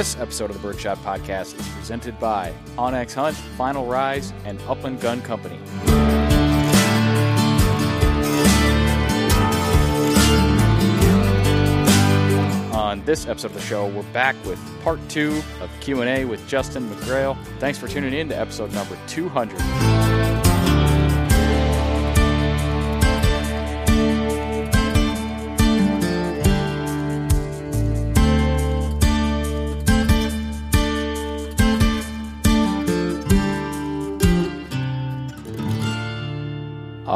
This episode of the Birdshot Podcast is presented by onX Hunt, Final Rise, and Upland Gun Company. On this episode of the show, we're back with part two of Q&A with Justin McGrail. Thanks for tuning in to episode number 200.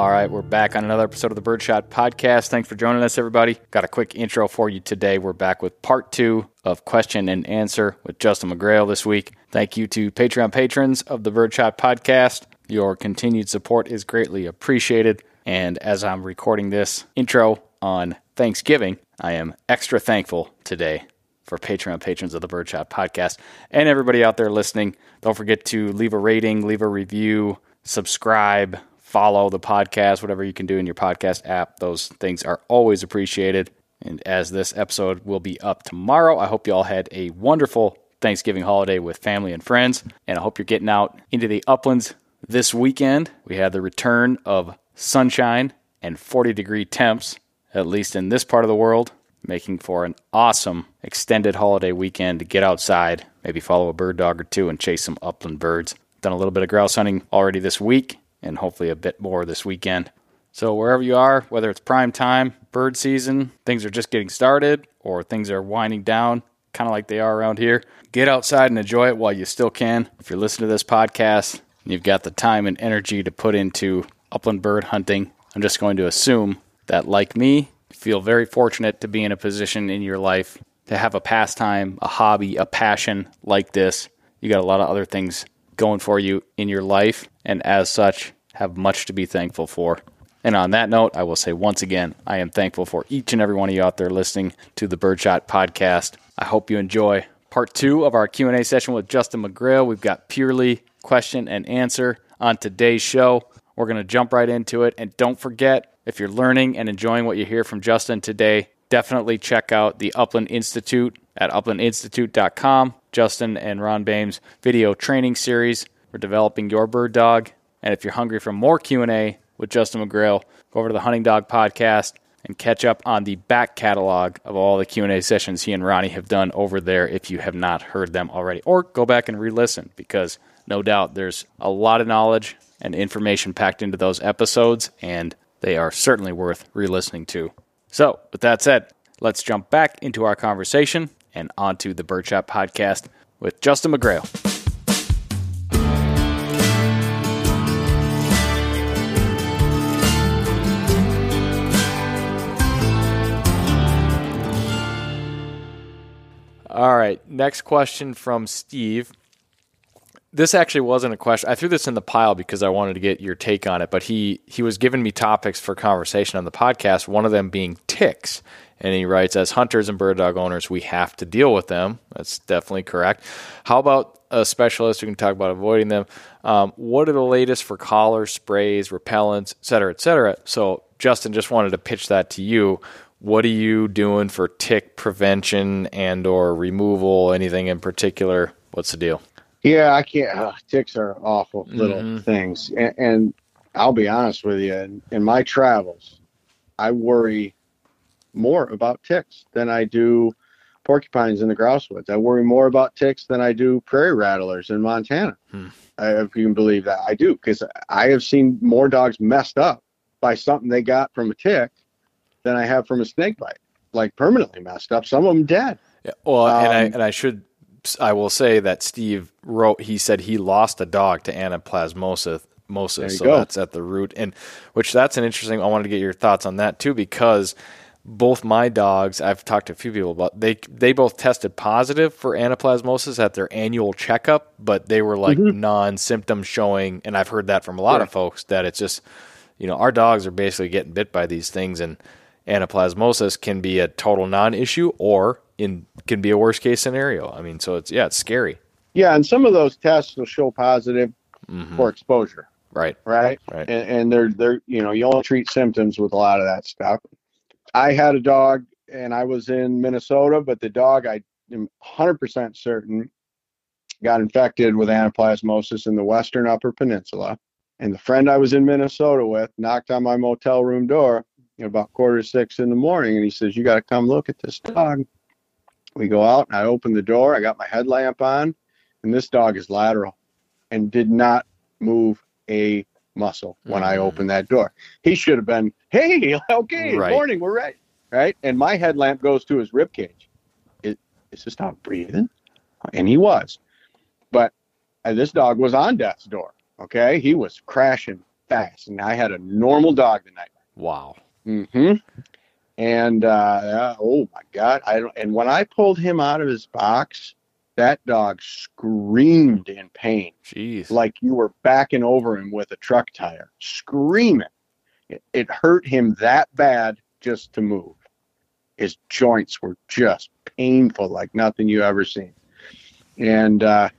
All right, we're back on another episode of the Birdshot Podcast. Thanks for joining us, everybody. Got a quick intro for you today. We're back with part two of question and answer with Justin McGrail this week. Thank you to Patreon patrons of the Birdshot Podcast. Your continued support is greatly appreciated. And as I'm recording this intro on Thanksgiving, I am extra thankful today for Patreon patrons of the Birdshot Podcast and everybody out there listening. Don't forget to leave a rating, leave a review, subscribe follow the podcast, whatever you can do in your podcast app. Those things are always appreciated. And as this episode will be up tomorrow, I hope you all had a wonderful Thanksgiving holiday with family and friends. And I hope you're getting out into the uplands this weekend. We had the return of sunshine and 40 degree temps, at least in this part of the world, making for an awesome extended holiday weekend to get outside, maybe follow a bird dog or two and chase some upland birds. Done a little bit of grouse hunting already this week and hopefully a bit more this weekend. So, wherever you are, whether it's prime time, bird season, things are just getting started, or things are winding down, kind of like they are around here, get outside and enjoy it while you still can. If you're listening to this podcast and you've got the time and energy to put into upland bird hunting, I'm just going to assume that, like me, you feel very fortunate to be in a position in your life to have a pastime, a hobby, a passion like this. You got a lot of other things going for you in your life, and as such, have much to be thankful for. And on that note, I will say once again, I am thankful for each and every one of you out there listening to the Birdshot podcast. I hope you enjoy part two of our Q&A session with Justin McGrail. We've got purely question and answer on today's show. We're going to jump right into it. And don't forget, if you're learning and enjoying what you hear from Justin today, definitely check out the Upland Institute at uplandinstitute.com. Justin and Ron Bames video training series for developing your bird dog. And if you're hungry for more Q&A with Justin McGrail, go over to the Hunting Dog podcast and catch up on the back catalog of all the Q&A sessions he and Ronnie have done over there if you have not heard them already. Or go back and re-listen because no doubt there's a lot of knowledge and information packed into those episodes and they are certainly worth re-listening to. So, with that said, let's jump back into our conversation and onto the Birdshot podcast with Justin McGrail. Right. Next question from Steve. This actually wasn't a question. I threw this in the pile because I wanted to get your take on it, but he he was giving me topics for conversation on the podcast, one of them being ticks. And he writes, as hunters and bird dog owners, we have to deal with them. That's definitely correct. How about a specialist who can talk about avoiding them? Um, what are the latest for collars, sprays, repellents, et cetera, et cetera? So, Justin, just wanted to pitch that to you. What are you doing for tick prevention and or removal? Anything in particular? What's the deal? Yeah, I can't. Uh, ticks are awful little mm-hmm. things, and, and, I'll be honest with you. In, in my travels, I worry more about ticks than I do porcupines in the grouse woods. I worry more about ticks than I do prairie rattlers in Montana. Hmm. I, if you can believe that, I do because I have seen more dogs messed up by something they got from a tick than I have from a snake bite, like permanently messed up. Some of them dead. Yeah, well, um, and I um, and I should I will say that Steve wrote. He said he lost a dog to anaplasmosis. Mosis, so go. that's at the root, and which that's an interesting. I wanted to get your thoughts on that too, because both my dogs, I've talked to a few people about. They they both tested positive for anaplasmosis at their annual checkup, but they were like mm-hmm. non-symptom showing, and I've heard that from a lot of folks that it's just, you know, our dogs are basically getting bit by these things, and anaplasmosis can be a total non-issue or in can be a worst case scenario. I mean, so it's yeah, it's scary. Yeah, and some of those tests will show positive mm-hmm. for exposure. Right. Right. Right. And, and they're they're you know you only treat symptoms with a lot of that stuff. I had a dog and I was in Minnesota, but the dog I am 100% certain got infected with anaplasmosis in the western upper peninsula. And the friend I was in Minnesota with knocked on my motel room door about quarter to six in the morning and he says, You got to come look at this dog. We go out and I open the door. I got my headlamp on, and this dog is lateral and did not move a muscle when mm. I opened that door. He should have been, hey, okay, right. morning, we're ready. Right. And my headlamp goes to his rib cage. Is, is this dog breathing? And he was. But uh, this dog was on death's door. Okay. He was crashing fast. And I had a normal dog tonight. Wow. Mm-hmm. And uh, oh my god i don't and when i pulled him out of his box that dog screamed in pain. Jeez. Like you were backing over him with a truck tire screaming. It, it hurt him that bad just to move. His joints were just painful like nothing you ever seen. And uh,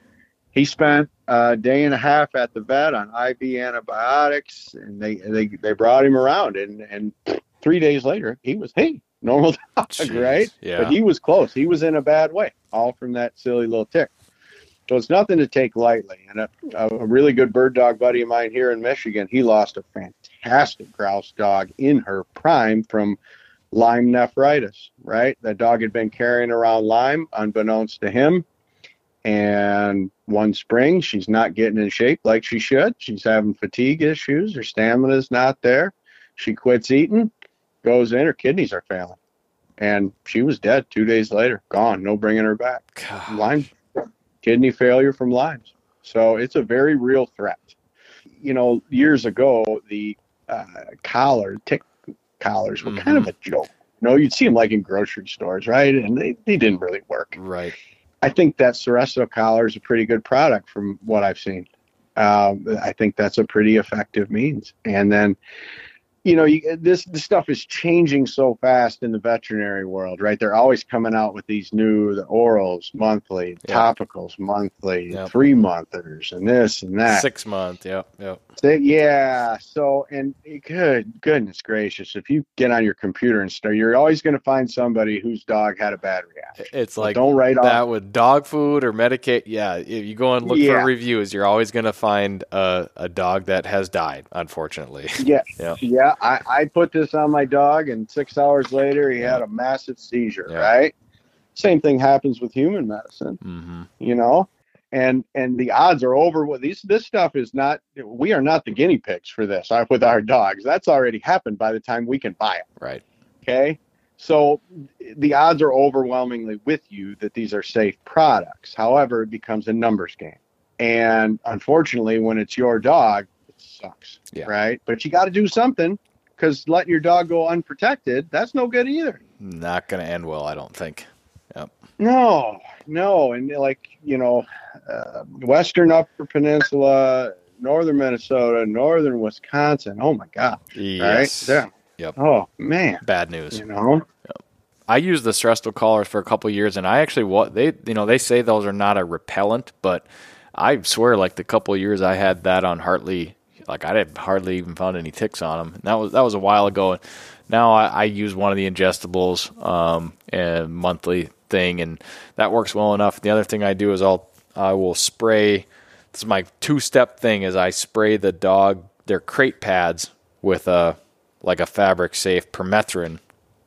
he spent a day and a half at the vet on IV antibiotics, and they they, they brought him around, and and three days later, he was, hey, normal dog, Jeez, right? Yeah. But he was close. He was in a bad way, all from that silly little tick. So it's nothing to take lightly. And a, a really good bird dog buddy of mine here in Michigan, he lost a fantastic grouse dog in her prime from Lyme nephritis, right? That dog had been carrying around Lyme unbeknownst to him. And one spring, she's not getting in shape like she should. She's having fatigue issues. Her stamina's not there. She quits eating goes in, her kidneys are failing. And she was dead two days later, gone, no bringing her back. Lyme, kidney failure from Lyme's. So it's a very real threat. You know, years ago, the uh, collar, tick collars were mm-hmm. kind of mm-hmm. a joke. You know, you'd see them like in grocery stores, right? And they, they didn't really work. Right. I think that Seresto collar is a pretty good product from what I've seen. Um, I think that's a pretty effective means. And then you know, you, this this stuff is changing so fast in the veterinary world, right? They're always coming out with these new the orals monthly, yep. topicals monthly, yep. three monthers, and this and that. Six month, yeah, yep. So, yeah. So, and eh, good goodness gracious, if you get on your computer and start, you're always going to find somebody whose dog had a bad reaction. It's like don't write that off. with dog food or medicate. Yeah, if you go and look yeah. for reviews, you're always going to find a, a dog that has died. Unfortunately. Yeah. yeah. Yeah. I, I put this on my dog, and six hours later, he had a massive seizure. Yeah. Right. Same thing happens with human medicine. Mm-hmm. You know, and and the odds are over. With these this stuff is not. We are not the guinea pigs for this uh, with our dogs. That's already happened by the time we can buy it. Right. Okay. So the odds are overwhelmingly with you that these are safe products. However, it becomes a numbers game. And unfortunately, when it's your dog, sucks. Yeah. Right. But you got to do something because letting your dog go unprotected, that's no good either. Not going to end well, I don't think. Yep. No, no, and like you know, uh, Western Upper Peninsula, Northern Minnesota, Northern Wisconsin. Oh my gosh! Yes. Right? Yeah. Yep. Oh man. Bad news. You know. I used the Seresto collars for a couple years, and I actually what they you know they say those are not a repellent, but I swear like the couple of years I had that on Hartley, like I hardly even found any ticks on them. And that was that was a while ago. And now I, I use one of the ingestibles um, and monthly thing, and that works well enough. The other thing I do is I'll I will spray. This is my two step thing. Is I spray the dog their crate pads with a like a fabric safe permethrin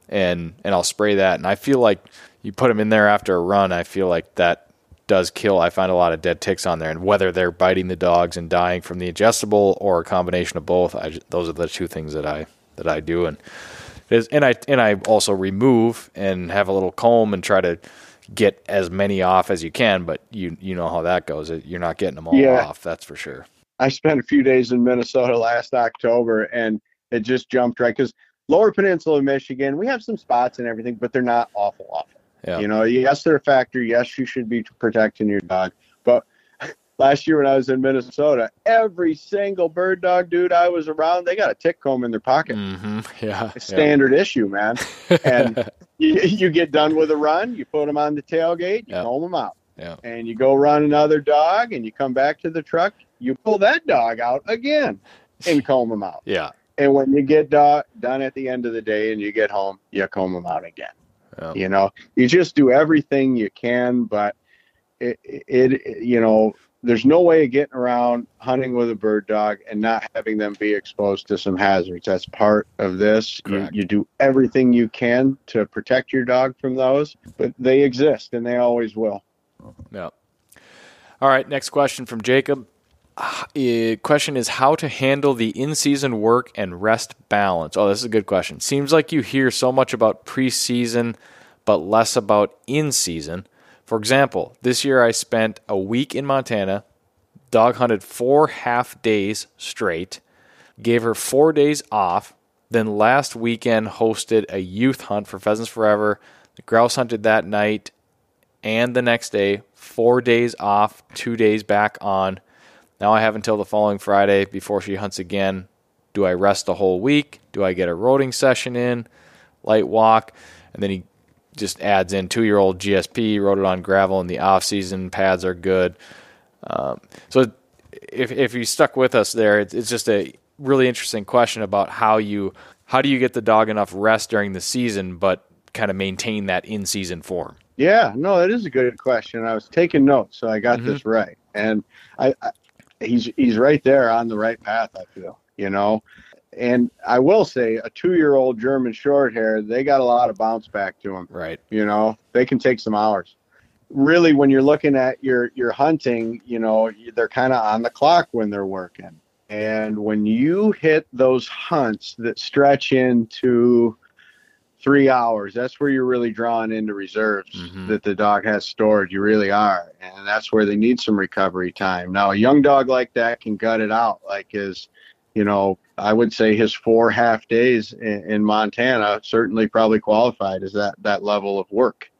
and and I'll spray that. And I feel like you put them in there after a run. I feel like that does kill. I find a lot of dead ticks on there, and whether they're biting the dogs and dying from the ingestible or a combination of both, I, those are the two things that I that I do. And and I and I also remove and have a little comb and try to get as many off as you can. But you you know how that goes. You're not getting them all Yeah. off. That's for sure. I spent a few days in Minnesota last October, and it just jumped right because Lower Peninsula of Michigan, we have some spots and everything, but they're not awful awful. Yeah. You know, yes, they're a factor. Yes, you should be protecting your dog. But last year when I was in Minnesota, every single bird dog dude I was around, they got a tick comb in their pocket. hmm Yeah. Standard issue, man. And you, you get done with a run, you put them on the tailgate, you Yeah. comb them out. Yeah. And you go run another dog, and you come back to the truck, you pull that dog out again and comb them out. yeah. And when you get do- done at the end of the day and you get home, you comb them out again. Yeah. You know, you just do everything you can, but it, it, you know, there's no way of getting around hunting with a bird dog and not having them be exposed to some hazards. That's part of this. You, you do everything you can to protect your dog from those, but they exist and they always will. Yeah. All right. Next question from Jacob. Eh, question is how to handle the in-season work and rest balance. Oh, this is a good question. Seems like you hear so much about preseason, but less about in-season. For example, this year I spent a week in Montana, dog hunted four half days straight, gave her four days off. Then last weekend hosted a youth hunt for Pheasants Forever. The Grouse hunted that night and the next day, four days off, two days back on. Now I have until the following Friday before she hunts again. Do I rest the whole week? Do I get a roading session in? Light walk? And then he just adds in two year old GSP, rode it on gravel in the off season. Pads are good. Um, so if, if you stuck with us there, it's, it's just a really interesting question about how you how do you get the dog enough rest during the season, but kind of maintain that in season form. Yeah, no, that is a good question. I was taking notes, so I got Mhm. this right, and I, he's he's right there on the right path. I feel, you know, and I will say, a two-year-old German Shorthair, they got a lot of bounce back to them. Right. You know, they can take some hours. Really, when you're looking at your your hunting, you know, they're kind of on the clock when they're working, and when you hit those hunts that stretch into three hours. That's where you're really drawing into reserves Mhm. that the dog has stored. You really are. And that's where they need some recovery time. Now, a young dog like that can gut it out. Like his, you know, I would say his four half days in, in Montana certainly probably qualified as that, that level of work.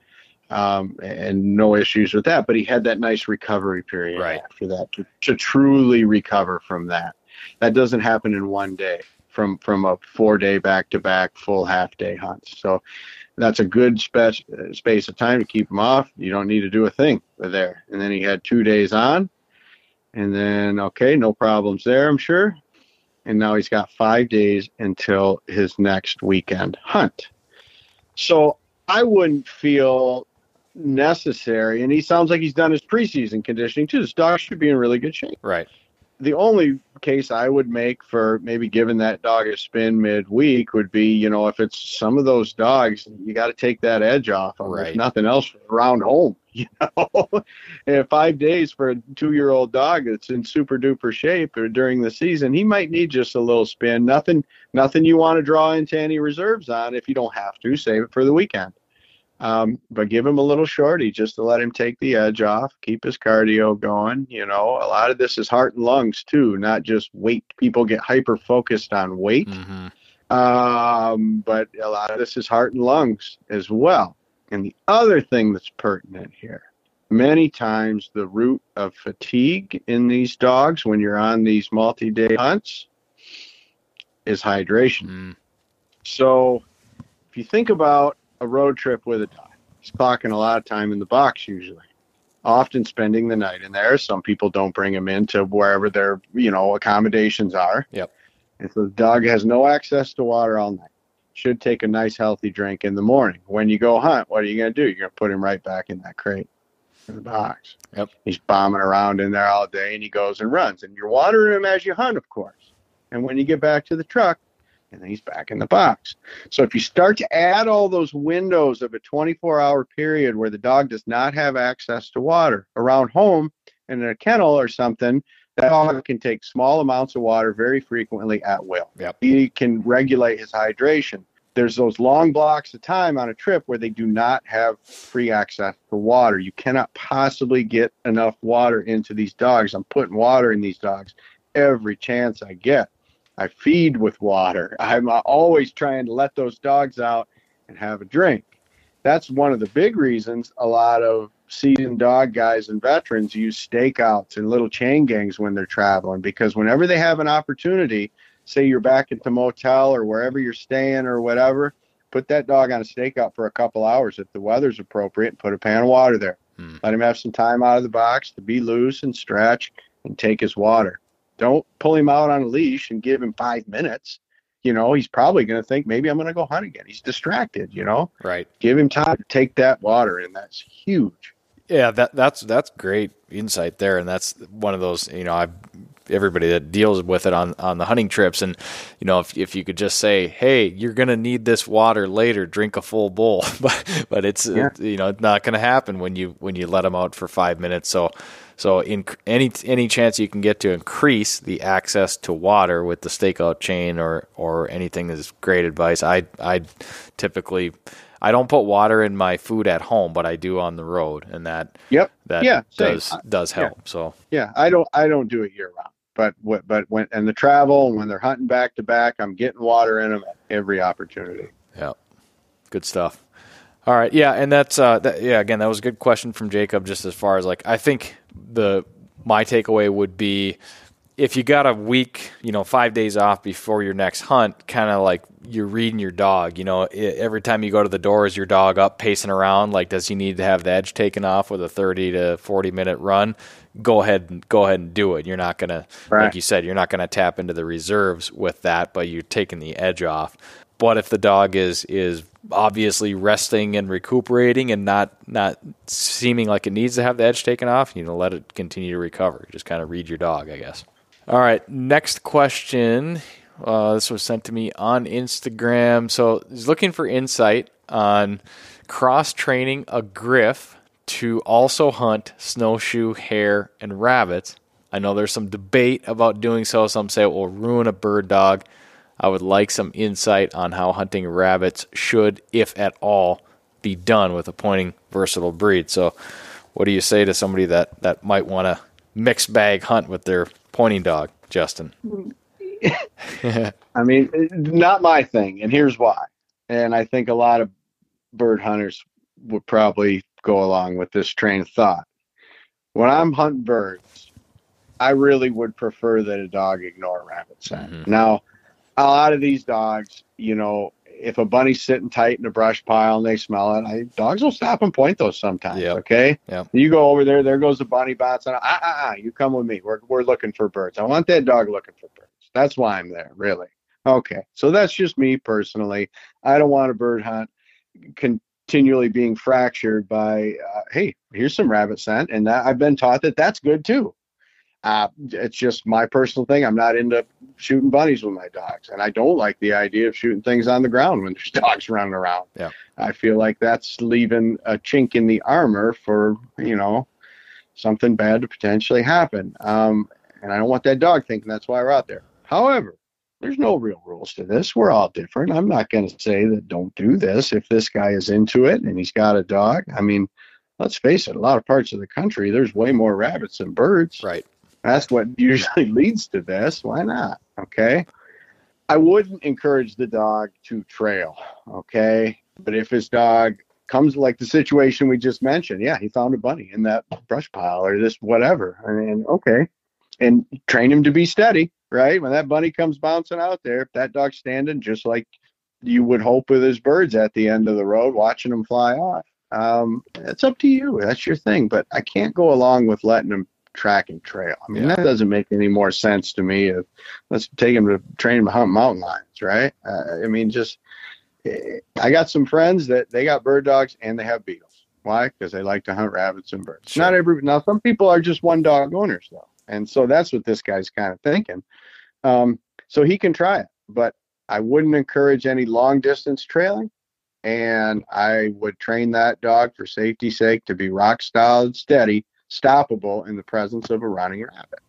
Um, and no issues with that. But he had that nice recovery period Right. after that to, to truly recover from that. That doesn't happen in one day from from a four day back to back full half day hunt. So that's a good spe- space of time to keep him off. You don't need to do a thing there. And then he had two days on, and then okay, no problems there, I'm sure. And now he's got five days until his next weekend hunt. So I wouldn't feel necessary, and he sounds like he's done his preseason conditioning too. This dog should be in really good shape Right. The only case I would make for maybe giving that dog a spin midweek would be, you know, if it's some of those dogs, you got to take that edge off. 'em, Right. If nothing else, around home, you know. and five days for a two-year-old dog that's in super duper shape or during the season, he might need just a little spin. Nothing, nothing you want to draw into any reserves on if you don't have to. Save it for the weekend. Um, but give him a little shorty just to let him take the edge off, keep his cardio going. You know, a lot of this is heart and lungs too, not just weight. People get hyper focused on weight, hmm um, but a lot of this is heart and lungs as well. And the other thing that's pertinent here, many times the root of fatigue in these dogs when you're on these multi-day hunts is hydration. Mm, So if you think about a road trip with a dog, he's clocking a lot of time in the box usually. Often spending the night in there. Some people don't bring him into wherever their, you know, accommodations are. Yep. And so the dog has no access to water all night. Should take a nice healthy drink in the morning. When you go hunt, what are you gonna do? You're gonna put him right back in that crate in the box. Yep. He's bombing around in there all day and he goes and runs. And you're watering him as you hunt, of course. And when you get back to the truck, and then he's back in the box. So if you start to add all those windows of a 24 hour period where the dog does not have access to water around home and in a kennel or something, that dog can take small amounts of water very frequently at will. Yep. He can regulate his hydration. There's those long blocks of time on a trip where they do not have free access to water. You cannot possibly get enough water into these dogs. I'm putting water in these dogs every chance I get. I feed with water. I'm always trying to let those dogs out and have a drink. That's one of the big reasons a lot of seasoned dog guys and veterans use stakeouts and little chain gangs when they're traveling because whenever they have an opportunity, say you're back at the motel or wherever you're staying or whatever, put that dog on a stakeout for a couple hours if the weather's appropriate and put a pan of water there. Hmm. Let him have some time out of the box to be loose and stretch and take his water. Don't pull him out on a leash and give him five minutes. You know, he's probably going to think maybe I'm going to go hunt again. He's distracted, you know. right. Give him time to take that water and That's huge. Yeah, that that's that's great insight there, and that's one of those you know I everybody that deals with it on on the hunting trips, and you know if if you could just say, hey, you're gonna need this water later, drink a full bowl, but but it's Yeah. you know it's not gonna happen when you when you let them out for five minutes. So so in any any chance you can get to increase the access to water with the stakeout chain or or anything is great advice. I I typically I don't put water in my food at home, but I do on the road, and that Yep. that Yeah, same. does does help. So Yeah, I don't I don't do it year round, but what but when and the travel when they're hunting back to back, I'm getting water in them at every opportunity. yeah, good stuff. All right, yeah, and that's uh, that, yeah. Again, that was a good question from Jacob. Just as far as like, I think the my takeaway would be if you got a week, you know, five days off before your next hunt, kind of like you're reading your dog. You know, every time you go to the door, is your dog up pacing around? Like, does he need to have the edge taken off with a thirty to forty minute run? Go ahead and go ahead and do it. You're not gonna, Right. like you said, you're not gonna tap into the reserves with that, but you're taking the edge off. But if the dog is is obviously resting and recuperating and not not seeming like it needs to have the edge taken off, you know, let it continue to recover. Just kind of read your dog, I guess. All right, next question. Uh, this was sent to me on Instagram. So he's looking for insight on cross training a griff to also hunt snowshoe, hare, and rabbits. I know there's some debate about doing so. Some say it will ruin a bird dog. I would like some insight on how hunting rabbits should, if at all, be done with a pointing versatile breed. So, what do you say to somebody that, that might want to mixed bag hunt with their pointing dog, Justin? I mean, not my thing, and here's why. And I think a lot of bird hunters would probably go along with this train of thought. When I'm hunting birds, I really would prefer that a dog ignore rabbit scent. Mhm. Now, a lot of these dogs, you know, if a bunny's sitting tight in a brush pile and they smell it, I, dogs will stop and point those sometimes. Yep. Okay. Yep. You go over there, there goes the bunny bounce, and ah, ah, ah, you come with me. We're we're looking for birds. I want that dog looking for birds. That's why I'm there, really. Okay. So that's just me personally. I don't want a bird hunt continually being fractured by, uh, hey, here's some rabbit scent, and that I've been taught that that's good too. Uh, it's just my personal thing. I'm not into shooting bunnies with my dogs, and I don't like the idea of shooting things on the ground when there's dogs running around. Yeah. I feel like that's leaving a chink in the armor for you know something bad to potentially happen. Um, and I don't want that dog thinking that's why we're out there. However, there's no real rules to this. We're all different. I'm not going to say that don't do this if this guy is into it and he's got a dog. I mean, let's face it, a lot of parts of the country, there's way more rabbits than birds. Right. That's what usually leads to this. Why not? Okay. I wouldn't encourage the dog to trail. Okay. But if his dog comes like the situation we just mentioned. Yeah, he found a bunny in that brush pile or this whatever. I mean, okay. And train him to be steady, right? When that bunny comes bouncing out there, if that dog's standing just like you would hope with his birds at the end of the road, watching them fly off. Um, it's up to you. That's your thing. But I can't go along with letting them track and trail. I mean, yeah. that doesn't make any more sense to me. If, let's take them to train them to hunt mountain lions, right? Uh, I mean, just I got some friends that they got bird dogs and they have beagles. Why? Because they like to hunt rabbits and birds. Sure. Not every now. Some people are just one dog owners though, and so that's what this guy's kind of thinking. Um, so he can try it, but I wouldn't encourage any long distance trailing, and I would train that dog for safety's sake to be rock solid, steady, stoppable in the presence of a running rabbit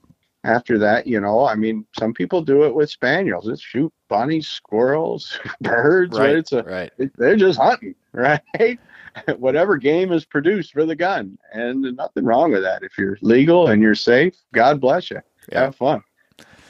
after that, you know, I mean, some people do it with spaniels. It's shoot bunnies, squirrels, birds. Right. right? It's a, right. It, they're just hunting, right? Whatever game is produced for the gun, and nothing wrong with that. If you're legal and you're safe, God bless you. Yeah. Have fun.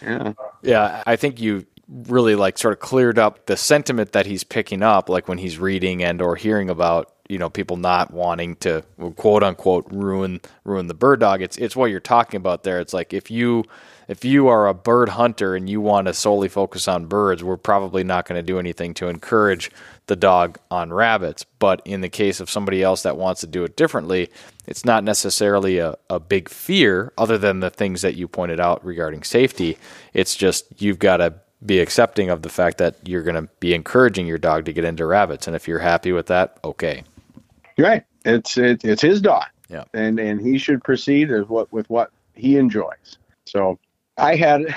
Yeah. Yeah. I think you really like sort of cleared up the sentiment that he's picking up, like when he's reading and or hearing about you know people not wanting to quote unquote ruin ruin the bird dog. It's it's what you're talking about there. It's like if you if you are a bird hunter and you want to solely focus on birds we're probably not going to do anything to encourage the dog on rabbits. But in the case of somebody else that wants to do it differently it's not necessarily a, a big fear other than the things that you pointed out regarding safety. It's just you've got to be accepting of the fact that you're going to be encouraging your dog to get into rabbits and if you're happy with that okay Right. It's it, it's his dog. Yeah. And and he should proceed as what with what he enjoys. So I had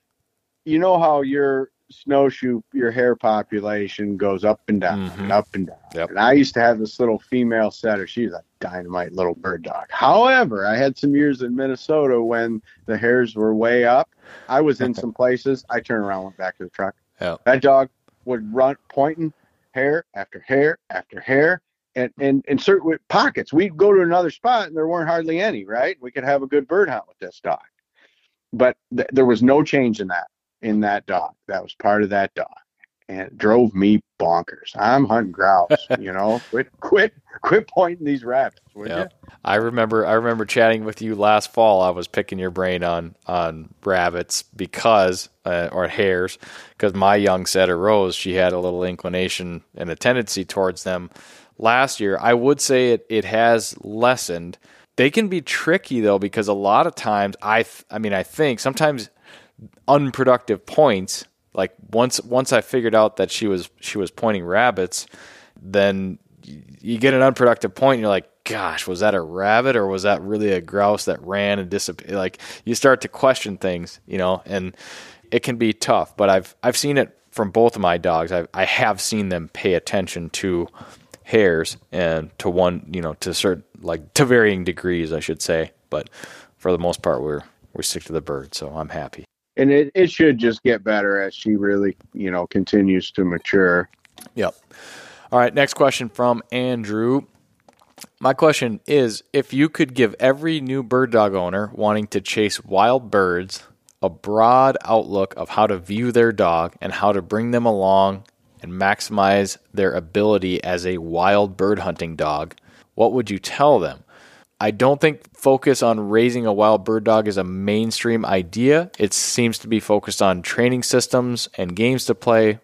you know how your snowshoe your hair population goes up and down mm-hmm. and up and down. Yep. And I used to have this little female setter. She's a dynamite little bird dog. However, I had some years in Minnesota when the hares were way up. I was in some places. I turned around, went back to the truck. Yeah. That dog would run pointing hare after hare after hare and and in certain pockets. We'd go to another spot and there weren't hardly any. Right? We could have a good bird hunt with this dog, but th- there was no change in that in that dog. That was part of that dog, and it drove me bonkers. I'm hunting grouse. you know, quit quit quit pointing these rabbits. Yeah. I remember I remember chatting with you last fall. I was picking your brain on on rabbits because uh, or hares because my young setter Rose she had a little inclination and a tendency towards them last year. I would say it, it has lessened. They can be tricky though because a lot of times I th- I mean I think sometimes unproductive points like once once I figured out that she was she was pointing rabbits, then you get an unproductive point and you're like, gosh, was that a rabbit or was that really a grouse that ran and disappeared? Like you start to question things, you know, and it can be tough. But I've I've seen it from both of my dogs. I've, I have seen them pay attention to hares and to one, you know, to certain like to varying degrees, I should say. But for the most part, we're we stick to the bird, so I'm happy. And it, it should just get better as she really, you know, continues to mature. Yep. All right, next question from Andrew. My question is if you could give every new bird dog owner wanting to chase wild birds a broad outlook of how to view their dog and how to bring them along and maximize their ability as a wild bird hunting dog, what would you tell them? I don't think focus on raising a wild bird dog is a mainstream idea. It seems to be focused on training systems and games to play.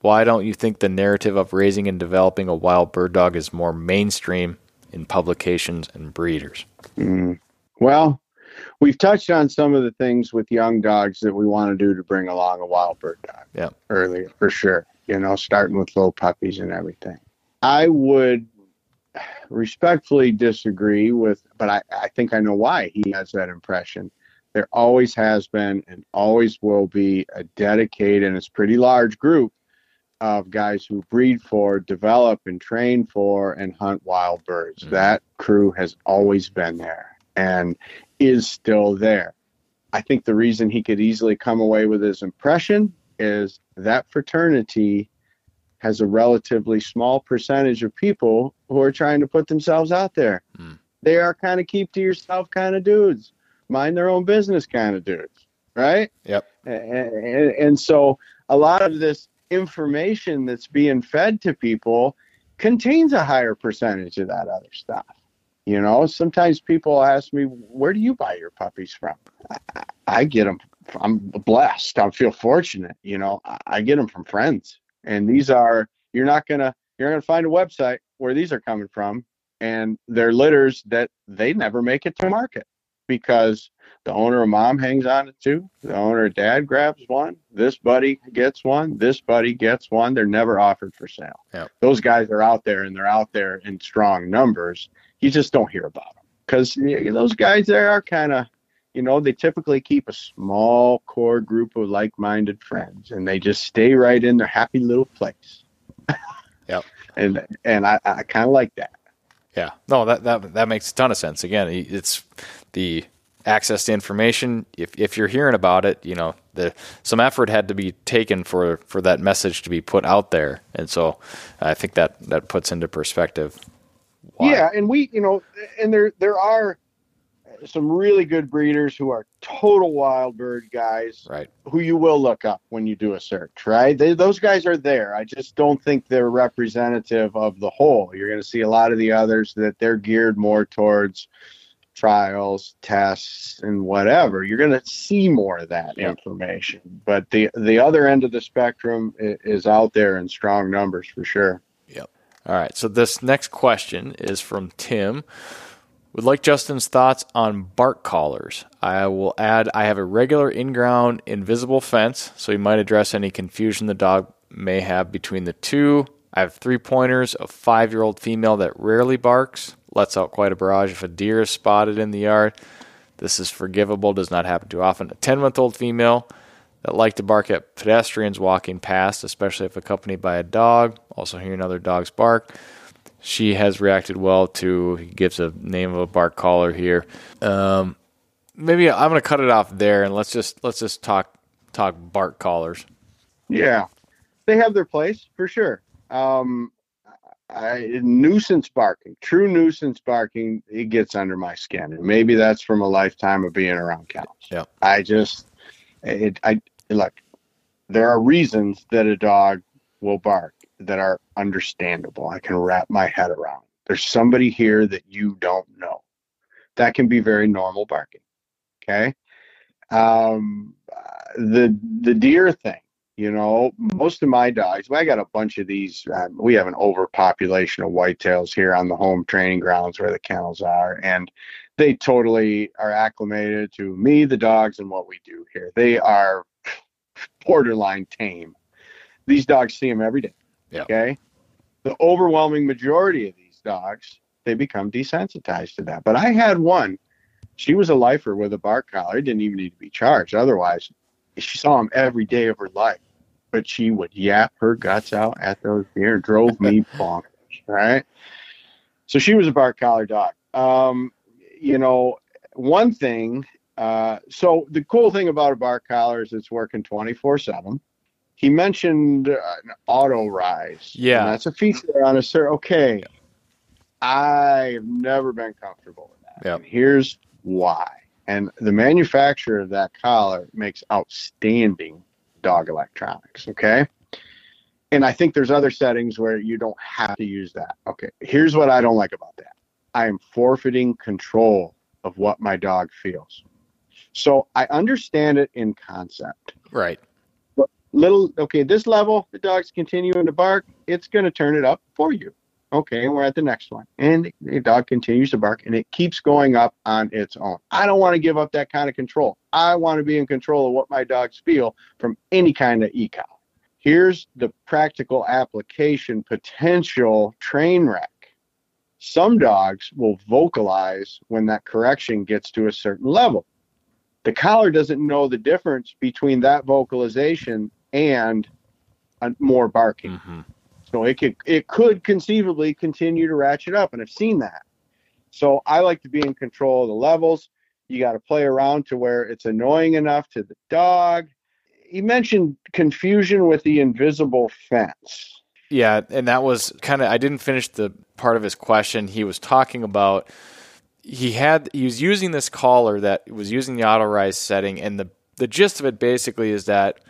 Why don't you think the narrative of raising and developing a wild bird dog is more mainstream in publications and breeders? Mm. Well, we've touched on some of the things with young dogs that we want to do to bring along a wild bird dog. Yeah. Earlier, for sure you know, starting with little puppies and everything. I would respectfully disagree with, but I, I think I know why he has that impression. There always has been and always will be a dedicated, and it's pretty large group of guys who breed for, develop, and train for, and hunt wild birds. Mm-hmm. That crew has always been there and is still there. I think the reason he could easily come away with his impression is that fraternity has a relatively small percentage of people who are trying to put themselves out there. Mm. They are kind of keep to yourself kind of dudes, mind their own business kind of dudes, right? Yep. And, and, and so a lot of this information that's being fed to people contains a higher percentage of that other stuff. You know, sometimes people ask me, "Where do you buy your puppies from?" I, I get them. I'm blessed. I feel fortunate. You know, I, I get them from friends, and these are you're not gonna you're gonna find a website where these are coming from, and they're litters that they never make it to market because the owner of mom hangs on it too. The owner of dad grabs one. This buddy gets one. This buddy gets one. They're never offered for sale. Yep. Those guys are out there and they're out there in strong numbers. You just don't hear about them because those guys there are kind of, you know, they typically keep a small core group of like-minded friends and they just stay right in their happy little place. Yep. and and I, I kind of like that. Yeah, no, that that that makes a ton of sense. Again, it's the access to information. If if you're hearing about it, you know, the some effort had to be taken for for that message to be put out there, and so I think that that puts into perspective. Why. Yeah, and we, you know, and there there are some really good breeders who are total wild bird guys right who you will look up when you do a search right they, those guys are there i just don't think they're representative of the whole you're going to see a lot of the others that they're geared more towards trials tests and whatever you're going to see more of that information but the the other end of the spectrum is out there in strong numbers for sure Yep. All right. So this next question is from Tim. Would like Justin's thoughts on bark collars. I will add I have a regular in ground invisible fence, so he might address any confusion the dog may have between the two. I have three pointers, a five year old female that rarely barks, lets out quite a barrage if a deer is spotted in the yard. This is forgivable, does not happen too often. A 10 month old female that like to bark at pedestrians walking past, especially if accompanied by a dog. Also, hearing other dogs bark. She has reacted well to. He gives a name of a bark collar here. Um, maybe I'm going to cut it off there and let's just let's just talk talk bark collars. Yeah, they have their place for sure. Um, I, nuisance barking, true nuisance barking, it gets under my skin, and maybe that's from a lifetime of being around cows. Yep. I just, it, I look. There are reasons that a dog will bark that are understandable. I can wrap my head around. There's somebody here that you don't know. That can be very normal barking. Okay. Um, uh, the the deer thing you know, most of my dogs, well, I got a bunch of these. Um, we have an overpopulation of whitetails here on the home training grounds where the kennels are, and they totally are acclimated to me, the dogs, and what we do here. They are borderline tame. These dogs see them every day. Okay. The overwhelming majority of these dogs, they become desensitized to that. But I had one. She was a lifer with a bark collar. It didn't even need to be charged. Otherwise, she saw him every day of her life, but she would yap her guts out at those deer, drove me bonkers. Right. So she was a bark collar dog. Um, you know, one thing. Uh, so the cool thing about a bark collar is it's working twenty four seven. He mentioned an auto rise. Yeah. That's a feature on a sir. Okay. I've never been comfortable with that. Yep. And here's why. And the manufacturer of that collar makes outstanding dog electronics. Okay. And I think there's other settings where you don't have to use that. Okay. Here's what I don't like about that I am forfeiting control of what my dog feels. So I understand it in concept. Right. Little, okay, this level, the dog's continuing to bark, it's going to turn it up for you. Okay, and we're at the next one. And the dog continues to bark and it keeps going up on its own. I don't want to give up that kind of control. I want to be in control of what my dogs feel from any kind of ecal. Here's the practical application potential train wreck. Some dogs will vocalize when that correction gets to a certain level. The collar doesn't know the difference between that vocalization and more barking. hmm So it could it could conceivably continue to ratchet up, and I've seen that. So I like to be in control of the levels. You got to play around to where it's annoying enough to the dog. He mentioned confusion with the invisible fence. Yeah, and that was kind of I didn't finish the part of his question. He was talking about he had he was using this collar that was using the auto rise setting and the the gist of it basically is that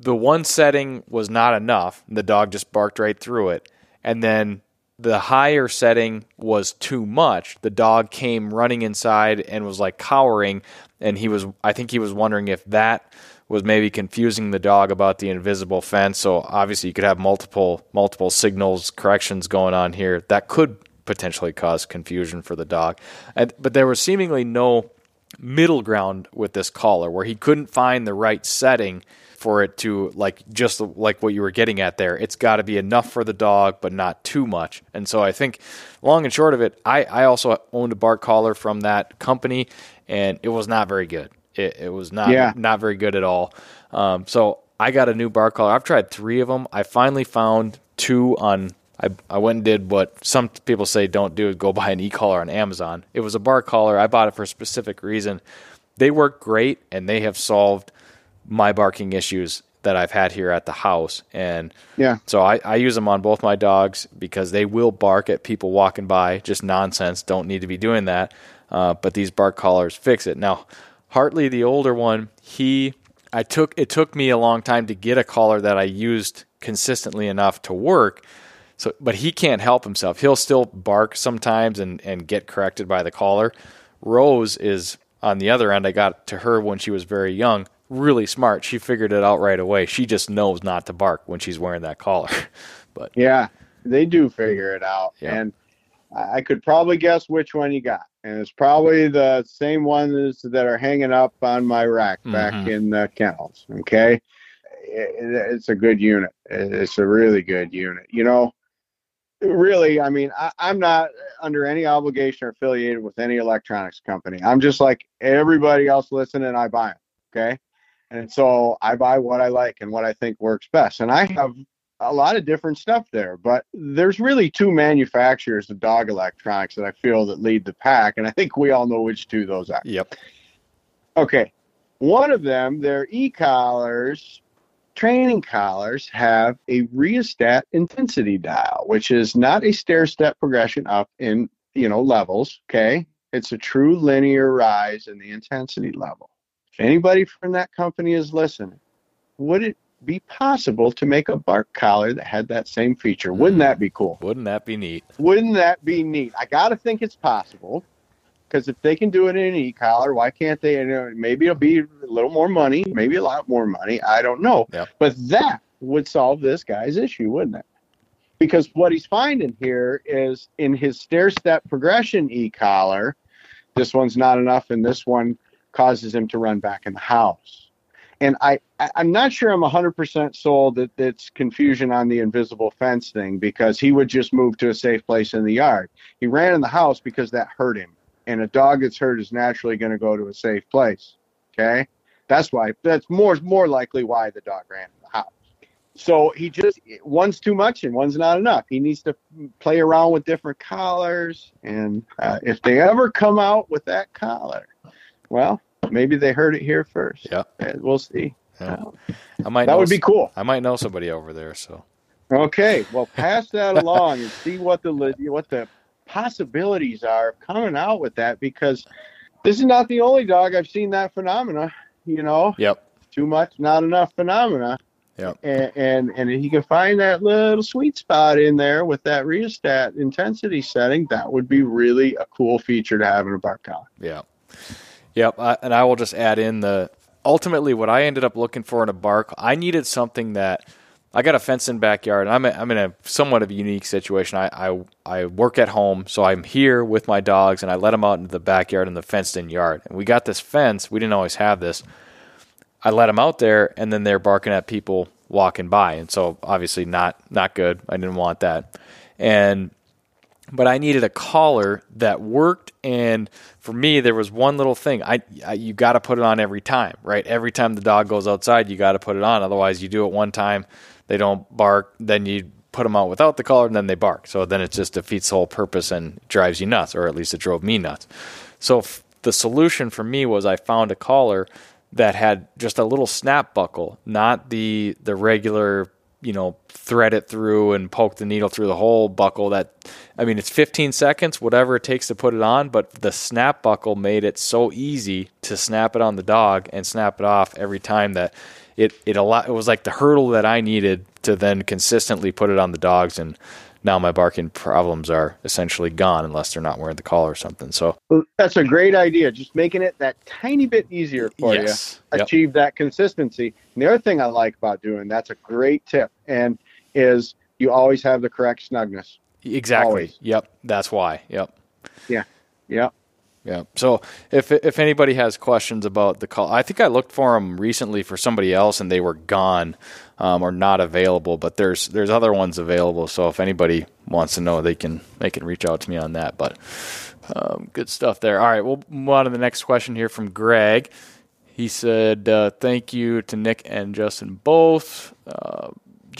the one setting was not enough. The dog just barked right through it. And then the higher setting was too much. The dog came running inside and was like cowering, and he was. I think he was wondering if that was maybe confusing the dog about the invisible fence. So obviously, you could have multiple multiple signals corrections going on here that could potentially cause confusion for the dog. And, but there was seemingly no middle ground with this collar where he couldn't find the right setting for it to like just like what you were getting at there. It's got to be enough for the dog, but not too much. And so I think, long and short of it, I, I also owned a bark collar from that company, and it was not very good. It, it was not Yeah. not very good at all. Um, so I got a new bark collar. I've tried three of them. I finally found two on. I, I went and did what some people say don't do: go buy an e-collar on Amazon. It was a bark collar. I bought it for a specific reason. They work great, and they have solved my barking issues that I've had here at the house. And Yeah. so I, I use them on both my dogs because they will bark at people walking by. Just nonsense. Don't need to be doing that. Uh, but these bark collars fix it. Now, Hartley, the older one, he I took it took me a long time to get a collar that I used consistently enough to work. So, but he can't help himself. He'll still bark sometimes and, and get corrected by the collar. Rose is on the other end. I got to her when she was very young. Really smart. She figured it out right away. She just knows not to bark when she's wearing that collar. But Yeah, they do figure it out. Yeah. And I could probably guess which one you got. And it's probably the same ones that are hanging up on my rack back Mhm. in the kennels. Okay. It- it- It's a good unit. It's a really good unit. You know, really, I mean, I, I'm not under any obligation or affiliated with any electronics company. I'm just like everybody else listening, I buy them. Okay. And so I buy what I like and what I think works best. And I have a lot of different stuff there, but there's really two manufacturers of dog electronics that I feel that lead the pack, and I think we all know which two those are. yep. Okay, one of them, their e-collars, training collars, have a rheostat intensity dial, which is not a stair-step progression up in you know levels. Okay, it's a true linear rise in the intensity level. If anybody from that company is listening, would it be possible to make a bark collar that had that same feature? Wouldn't mm. that be cool? Wouldn't that be neat? Wouldn't that be neat? I got to think it's possible because if they can do it in an e-collar, why can't they? Maybe it'll be a little more money, maybe a lot more money. I don't know. Yep. But that would solve this guy's issue, wouldn't it? Because what he's finding here is in his stair-step progression e-collar, this one's not enough, and this one causes him to run back in the house. And I, I'm not sure I'm 100% sold that it's confusion on the invisible fence thing because he would just move to a safe place in the yard. He ran in the house because that hurt him. And a dog that's hurt is naturally going to go to a safe place. Okay? That's why, that's more, more likely why the dog ran in the house. So he just, one's too much and one's not enough. He needs to play around with different collars. And uh, if they ever come out with that collar, well, maybe they heard it here first. Yeah, We'll see. Yeah. Um, I might That would be cool. I might know somebody over there. So Okay, well, pass that along and see what the what the possibilities are of coming out with that because this is not the only dog I've seen that phenomena. You know, yep. too much, not enough phenomena. Yep. And and, and if he can find that little sweet spot in there with that rheostat intensity setting, that would be really a cool feature to have in a bark collar. Yeah. Yep. And I will just add in the ultimately what I ended up looking for in a bark. I needed something that I got a fenced in backyard. I'm i I'm in a somewhat of a unique situation. I, I I work at home, so I'm here with my dogs, and I let them out into the backyard in the fenced in yard. And we got this fence. We didn't always have this. I let them out there, and then they're barking at people walking by, and so obviously not not good. I didn't want that, and but I needed a collar that worked. And for me, there was one little thing. I, I you got to put it on every time, right? Every time the dog goes outside, you got to put it on. Otherwise, you do it one time, they don't bark. Then you put them out without the collar, and then they bark. So then it just defeats the whole purpose and drives you nuts, or at least it drove me nuts. So f- the solution for me was I found a collar that had just a little snap buckle, not the the regular, you know, thread it through and poke the needle through the whole buckle that I mean, it's 15 seconds, whatever it takes to put it on, but the snap buckle made it so easy to snap it on the dog and snap it off every time that it it a lot it was like the hurdle that I needed to then consistently put it on the dogs and now my barking problems are essentially gone unless they're not wearing the collar or something. So Well, that's a great idea. Just making it that tiny bit easier for yes, you, Yep. achieve that consistency. And the other thing I like about doing that's a great tip, and is you always have the correct snugness. exactly. always. Yep, that's why. Yep. Yeah. Yeah. So if if anybody has questions about the call, I think I looked for them recently for somebody else and they were gone um, or not available. But there's there's other ones available. So if anybody wants to know, they can they can reach out to me on that. But um, good stuff there. All right, we'll move on to the next question here from Greg. He said, uh, "Thank you to Nick and Justin both." Uh,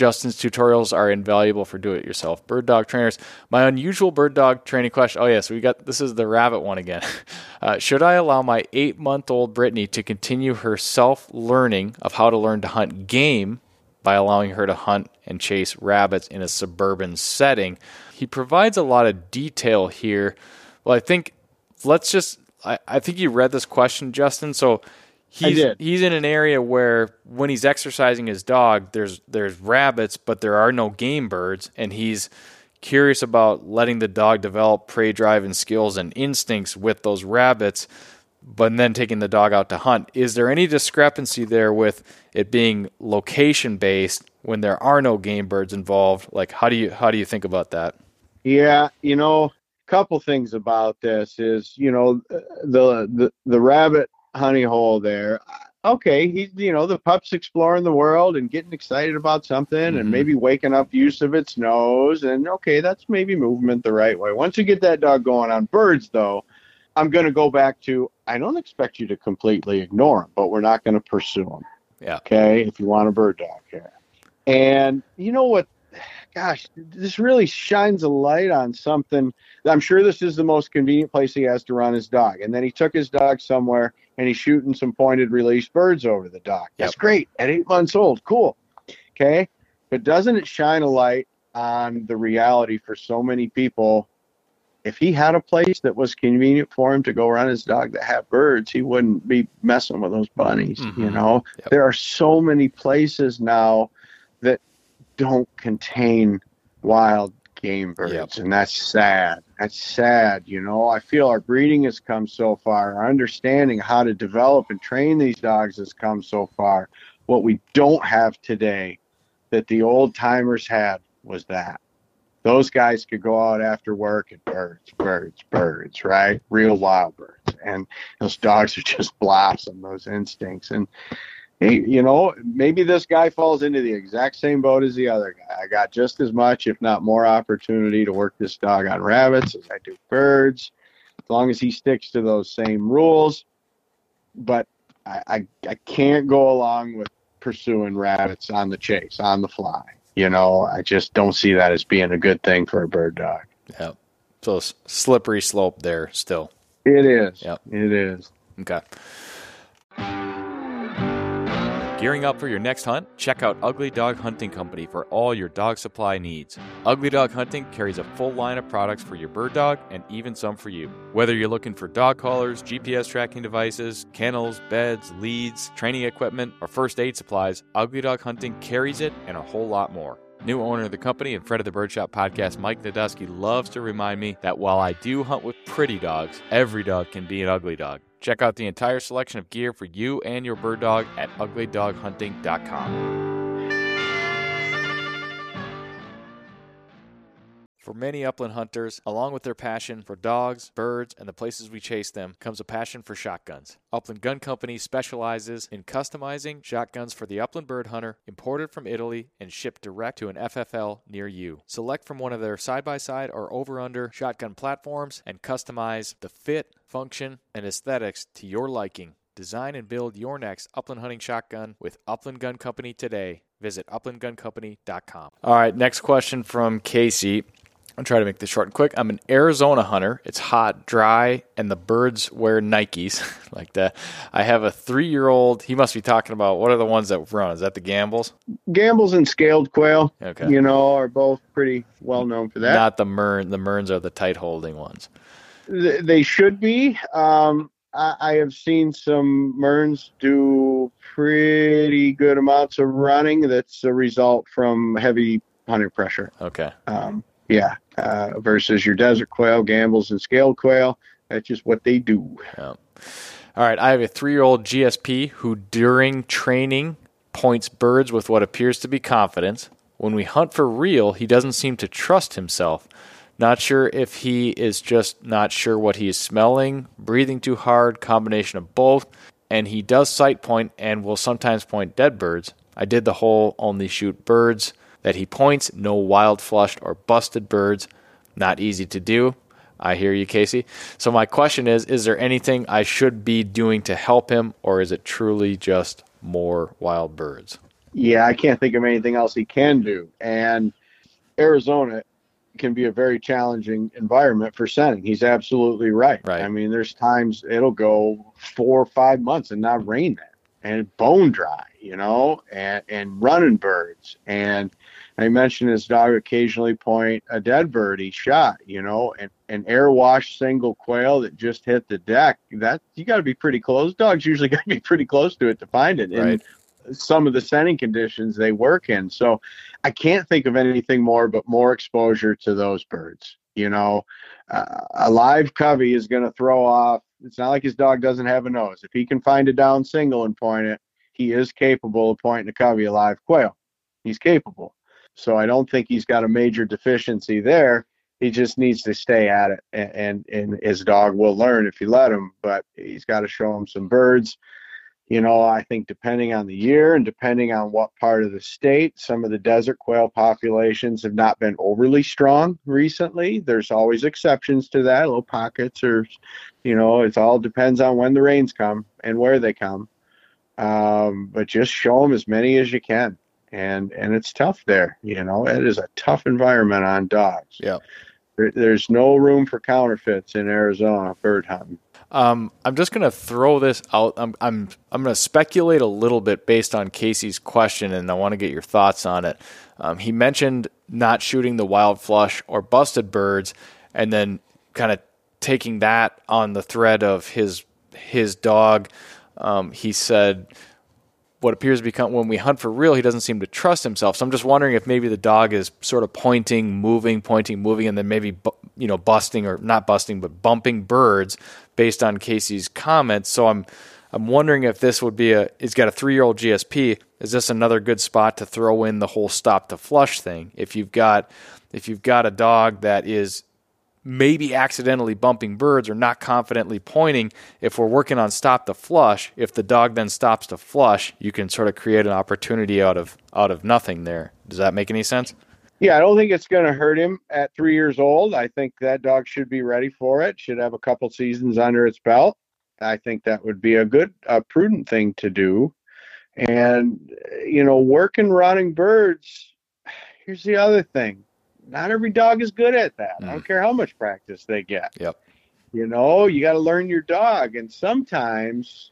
Justin's tutorials are invaluable for do-it-yourself bird dog trainers. My unusual bird dog training question. Oh yes, we got this is the rabbit one again. Uh, should I allow my eight-month-old Brittany to continue her self-learning of how to learn to hunt game by allowing her to hunt and chase rabbits in a suburban setting? He provides a lot of detail here. Well, I think let's just. I, I think you read this question, Justin. So he's he's in an area where when he's exercising his dog, there's there's rabbits, but there are no game birds, and he's curious about letting the dog develop prey driving skills and instincts with those rabbits, but then taking the dog out to hunt. Is there any discrepancy there with it being location based when there are no game birds involved? Like how do you how do you think about that? Yeah, you know, a couple things about this is, you know, the the the rabbit honey hole there. Okay, he's you know the pup's exploring the world and getting excited about something Mhm. and maybe waking up use of its nose and okay, that's maybe movement the right way. Once you get that dog going on birds, though, I'm going to go back to I don't expect you to completely ignore them, but we're not going to pursue them. Yeah. Okay, if you want a bird dog here, and you know what? Gosh, this really shines a light on something. I'm sure this is the most convenient place he has to run his dog. And then he took his dog somewhere and he's shooting some pointed release birds over the dock. That's Yep. great at eight months old. Cool. Okay. But doesn't it shine a light on the reality for so many people? If he had a place that was convenient for him to go run his dog that had birds, he wouldn't be messing with those bunnies. You Mhm. know, Yep. there are so many places now that don't contain wild game birds, Yep. and that's sad. That's sad. You know, I feel our breeding has come so far. Our understanding how to develop and train these dogs has come so far. What we don't have today that the old timers had was that. Those guys could go out after work and birds, birds, birds, right? Real wild birds. And those dogs are just blossom those instincts. And you know, maybe this guy falls into the exact same boat as the other guy. I got just as much, if not more, opportunity to work this dog on rabbits as I do birds, as long as he sticks to those same rules. But I, I, I can't go along with pursuing rabbits on the chase, on the fly. You know, I just don't see that as being a good thing for a bird dog. Yep. So slippery slope there still. It is. Yep. It is. Okay. Gearing up for your next hunt? Check out Ugly Dog Hunting Company for all your dog supply needs. Ugly Dog Hunting carries a full line of products for your bird dog and even some for you. Whether you're looking for dog collars, GPS tracking devices, kennels, beds, leads, training equipment, or first aid supplies, Ugly Dog Hunting carries it and a whole lot more. New owner of the company and friend of the Birdshot podcast, Mike Nadusky, loves to remind me that while I do hunt with pretty dogs, every dog can be an ugly dog. Check out the entire selection of gear for you and your bird dog at uglydoghunting.com. For many upland hunters, along with their passion for dogs, birds, and the places we chase them, comes a passion for shotguns. Upland Gun Company specializes in customizing shotguns for the upland bird hunter, imported from Italy and shipped direct to an FFL near you. Select from one of their side by side or over under shotgun platforms and customize the fit, function, and aesthetics to your liking. Design and build your next upland hunting shotgun with Upland Gun Company today. Visit uplandguncompany.com. All right, next question from Casey. I'll try to make this short and quick. I'm an Arizona hunter. It's hot, dry, and the birds wear Nikes like that. I have a three year old. He must be talking about what are the ones that run? Is that the Gambel's? Gambel's and scaled quail, Okay. you know, are both pretty well known for that. Not the Mern. The Mearns are the tight holding ones. They should be. Um, I, I have seen some Mearns do pretty good amounts of running. That's a result from heavy hunting pressure. Okay. Um, Yeah, uh, versus your desert quail, Gambel's, and scaled quail. That's just what they do. Yeah. All right, I have a three year old GSP who, during training, points birds with what appears to be confidence. When we hunt for real, he doesn't seem to trust himself. Not sure if he is just not sure what he is smelling, breathing too hard, combination of both, and he does sight point and will sometimes point dead birds. I did the whole only shoot birds that he points, no wild flushed or busted birds. Not easy to do. I hear you, Casey. So my question is is there anything I should be doing to help him or is it truly just more wild birds? Yeah, I can't think of anything else he can do. And Arizona can be a very challenging environment for scenting. He's absolutely right. Right. I mean, there's times it'll go four or five months and not rain there, and bone dry, you know, and and running birds. And I mentioned his dog occasionally point a dead bird he shot, you know, and an air wash single quail that just hit the deck. That you got to be pretty close. Dogs usually got to be pretty close to it to find it. Right. And some of the scenting conditions they work in. So I can't think of anything more but more exposure to those birds. You know, uh, a live covey is going to throw off. It's not like his dog doesn't have a nose. If he can find a down single and point it, he is capable of pointing a covey a live quail. He's capable. So I don't think he's got a major deficiency there. He just needs to stay at it, and and, and his dog will learn if you let him. But he's got to show him some birds you know, I think depending on the year and depending on what part of the state, some of the desert quail populations have not been overly strong recently. There's always exceptions to that, little pockets, or, you know, it all depends on when the rains come and where they come. Um, but just show them as many as you can, and and it's tough there. You know, it is a tough environment on dogs. Yeah. There, there's no room for counterfeits in Arizona bird hunting. Um, I'm just going to throw this out. I'm I'm I'm going to speculate a little bit based on Casey's question, and I want to get your thoughts on it. Um, he mentioned not shooting the wild flush or busted birds, and then kind of taking that on the thread of his his dog. Um, he said what appears to become when we hunt for real, he doesn't seem to trust himself. So I'm just wondering if maybe the dog is sort of pointing, moving, pointing, moving, and then maybe you know busting or not busting, but bumping birds based on Casey's comments. So I'm I'm wondering if this would be a he's got a three year old GSP. Is this another good spot to throw in the whole stop to flush thing? If you've got if you've got a dog that is maybe accidentally bumping birds or not confidently pointing, if we're working on stop the flush, if the dog then stops to flush, you can sort of create an opportunity out of out of nothing there. Does that make any sense? Yeah, I don't think it's going to hurt him at three years old. I think that dog should be ready for it. Should have a couple seasons under its belt. I think that would be a good, a prudent thing to do. And you know, working running birds. Here's the other thing: not every dog is good at that. Mm. I don't care how much practice they get. Yep. You know, you got to learn your dog, and sometimes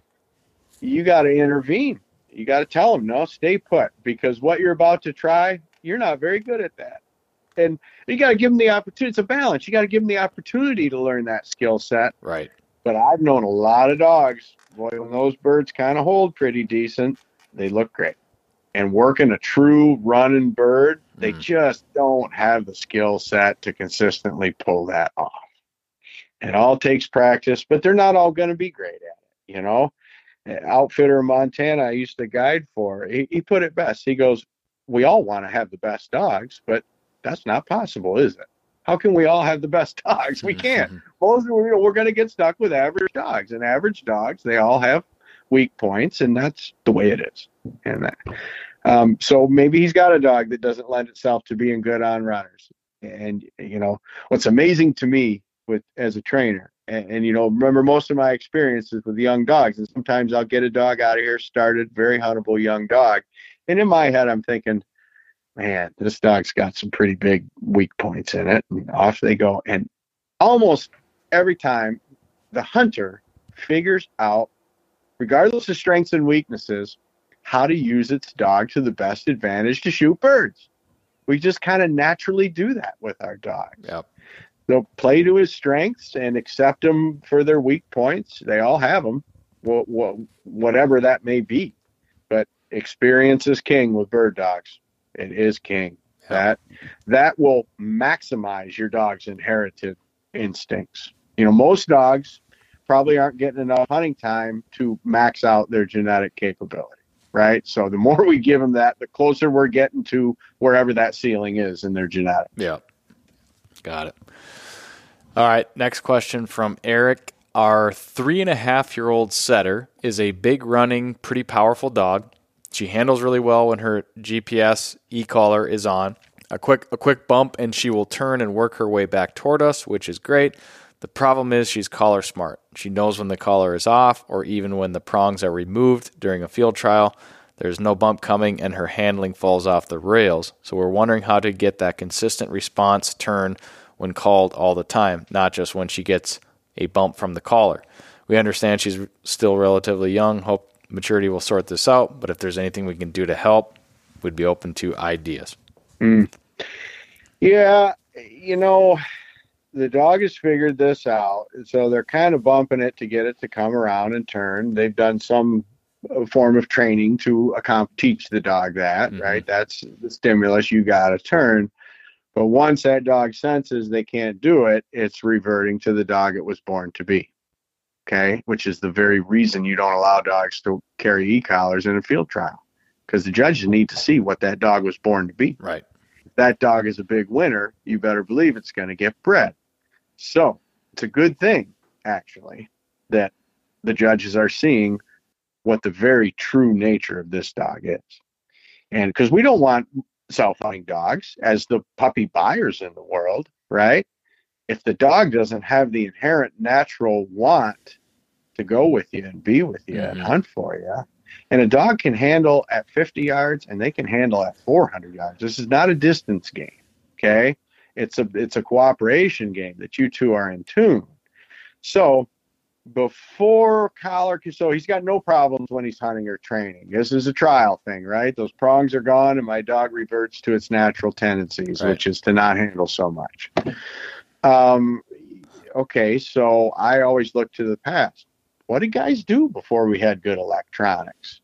you got to intervene. You got to tell them, no, stay put, because what you're about to try you're not very good at that. And you got to give them the opportunity. It's a balance. You got to give them the opportunity to learn that skill set. Right. But I've known a lot of dogs. Boy, when those birds kind of hold pretty decent, they look great. And working a true running bird, they mm. just don't have the skill set to consistently pull that off. It all takes practice, but they're not all going to be great at it. You know, outfitter in Montana I used to guide for, he, he put it best. He goes, we all want to have the best dogs, but that's not possible, is it? How can we all have the best dogs? We can't. Most you know, we're going to get stuck with average dogs, and average dogs they all have weak points, and that's the way it is. And that, um, so maybe he's got a dog that doesn't lend itself to being good on runners. And you know what's amazing to me with as a trainer, and, and you know remember most of my experiences with young dogs, and sometimes I'll get a dog out of here started very huntable young dog, and in my head, I'm thinking, man, this dog's got some pretty big weak points in it. And off they go. And almost every time, the hunter figures out, regardless of strengths and weaknesses, how to use its dog to the best advantage to shoot birds. We just kind of naturally do that with our dogs. Yep. So play to his strengths and accept them for their weak points. They all have them, whatever that may be But experience is king with bird dogs. It is king. That that will maximize your dog's inherited instincts. You know, most dogs probably aren't getting enough hunting time to max out their genetic capability, right? So the more we give them that, the closer we're getting to wherever that ceiling is in their genetics. Yeah. Got it. All right. Next question from Eric. Our three and a half year old setter is a big running, pretty powerful dog. She handles really well when her GPS e collar is on. A quick a quick bump and she will turn and work her way back toward us, which is great. The problem is she's collar smart. She knows when the collar is off or even when the prongs are removed during a field trial. There's no bump coming and her handling falls off the rails. So we're wondering how to get that consistent response turn when called all the time, not just when she gets a bump from the collar. We understand she's still relatively young. Hope maturity will sort this out, but if there's anything we can do to help, we'd be open to ideas. Mm. Yeah, you know, the dog has figured this out. So they're kind of bumping it to get it to come around and turn. They've done some uh, form of training to account, teach the dog that, mm-hmm. right? That's the stimulus. You got to turn. But once that dog senses they can't do it, it's reverting to the dog it was born to be. Okay. Which is the very reason you don't allow dogs to carry e collars in a field trial because the judges need to see what that dog was born to be. Right. If that dog is a big winner, you better believe it's going to get bred. So it's a good thing, actually, that the judges are seeing what the very true nature of this dog is. And because we don't want self hunting dogs as the puppy buyers in the world, right? If the dog doesn't have the inherent natural want to go with you and be with you mm-hmm. and hunt for you, and a dog can handle at 50 yards and they can handle at 400 yards. This is not a distance game, okay? It's a it's a cooperation game that you two are in tune. So before collar, so he's got no problems when he's hunting or training. This is a trial thing, right? Those prongs are gone, and my dog reverts to its natural tendencies, right. which is to not handle so much. Um, okay, so I always look to the past. What did guys do before we had good electronics?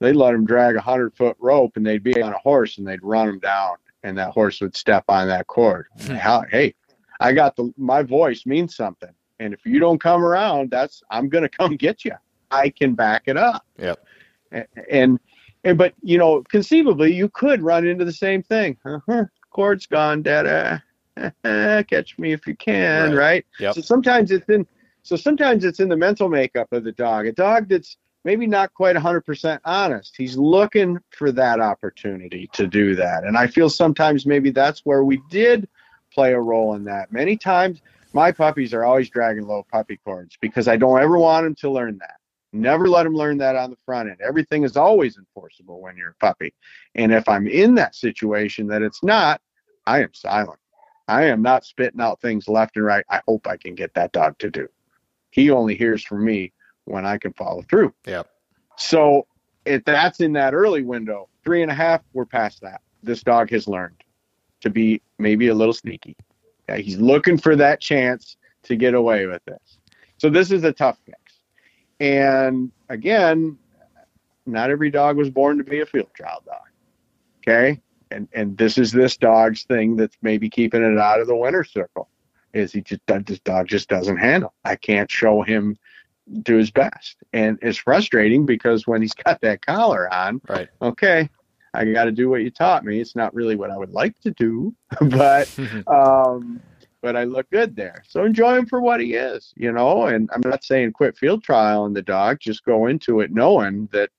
They'd let them drag a hundred foot rope, and they'd be on a horse, and they'd run them down, and that horse would step on that cord. Hmm. hey, I got the my voice means something and if you don't come around, that's I'm going to come get you. I can back it up. Yep. And and but you know, conceivably, you could run into the same thing. Uh-huh. Cord's gone, Dada. Catch me if you can, right? right? Yep. So sometimes it's in. So sometimes it's in the mental makeup of the dog. A dog that's maybe not quite 100% honest. He's looking for that opportunity to do that. And I feel sometimes maybe that's where we did play a role in that. Many times my puppies are always dragging low puppy cords because I don't ever want them to learn that. Never let them learn that on the front end. Everything is always enforceable when you're a puppy. And if I'm in that situation that it's not, I am silent. I am not spitting out things left and right. I hope I can get that dog to do. He only hears from me when I can follow through. Yeah. So if that's in that early window, three and a half, we're past that. This dog has learned to be maybe a little sneaky. Okay? He's looking for that chance to get away with this. So this is a tough mix. And again, not every dog was born to be a field trial dog. Okay? And and this is this dog's thing that's maybe keeping it out of the winner circle. Is he just this dog just doesn't handle. I can't show him to his best. And it's frustrating because when he's got that collar on, right. okay, I got to do what you taught me. It's not really what I would like to do, but um, but I look good there. So enjoy him for what he is, you know. And I'm not saying quit field trial in the dog. Just go into it knowing that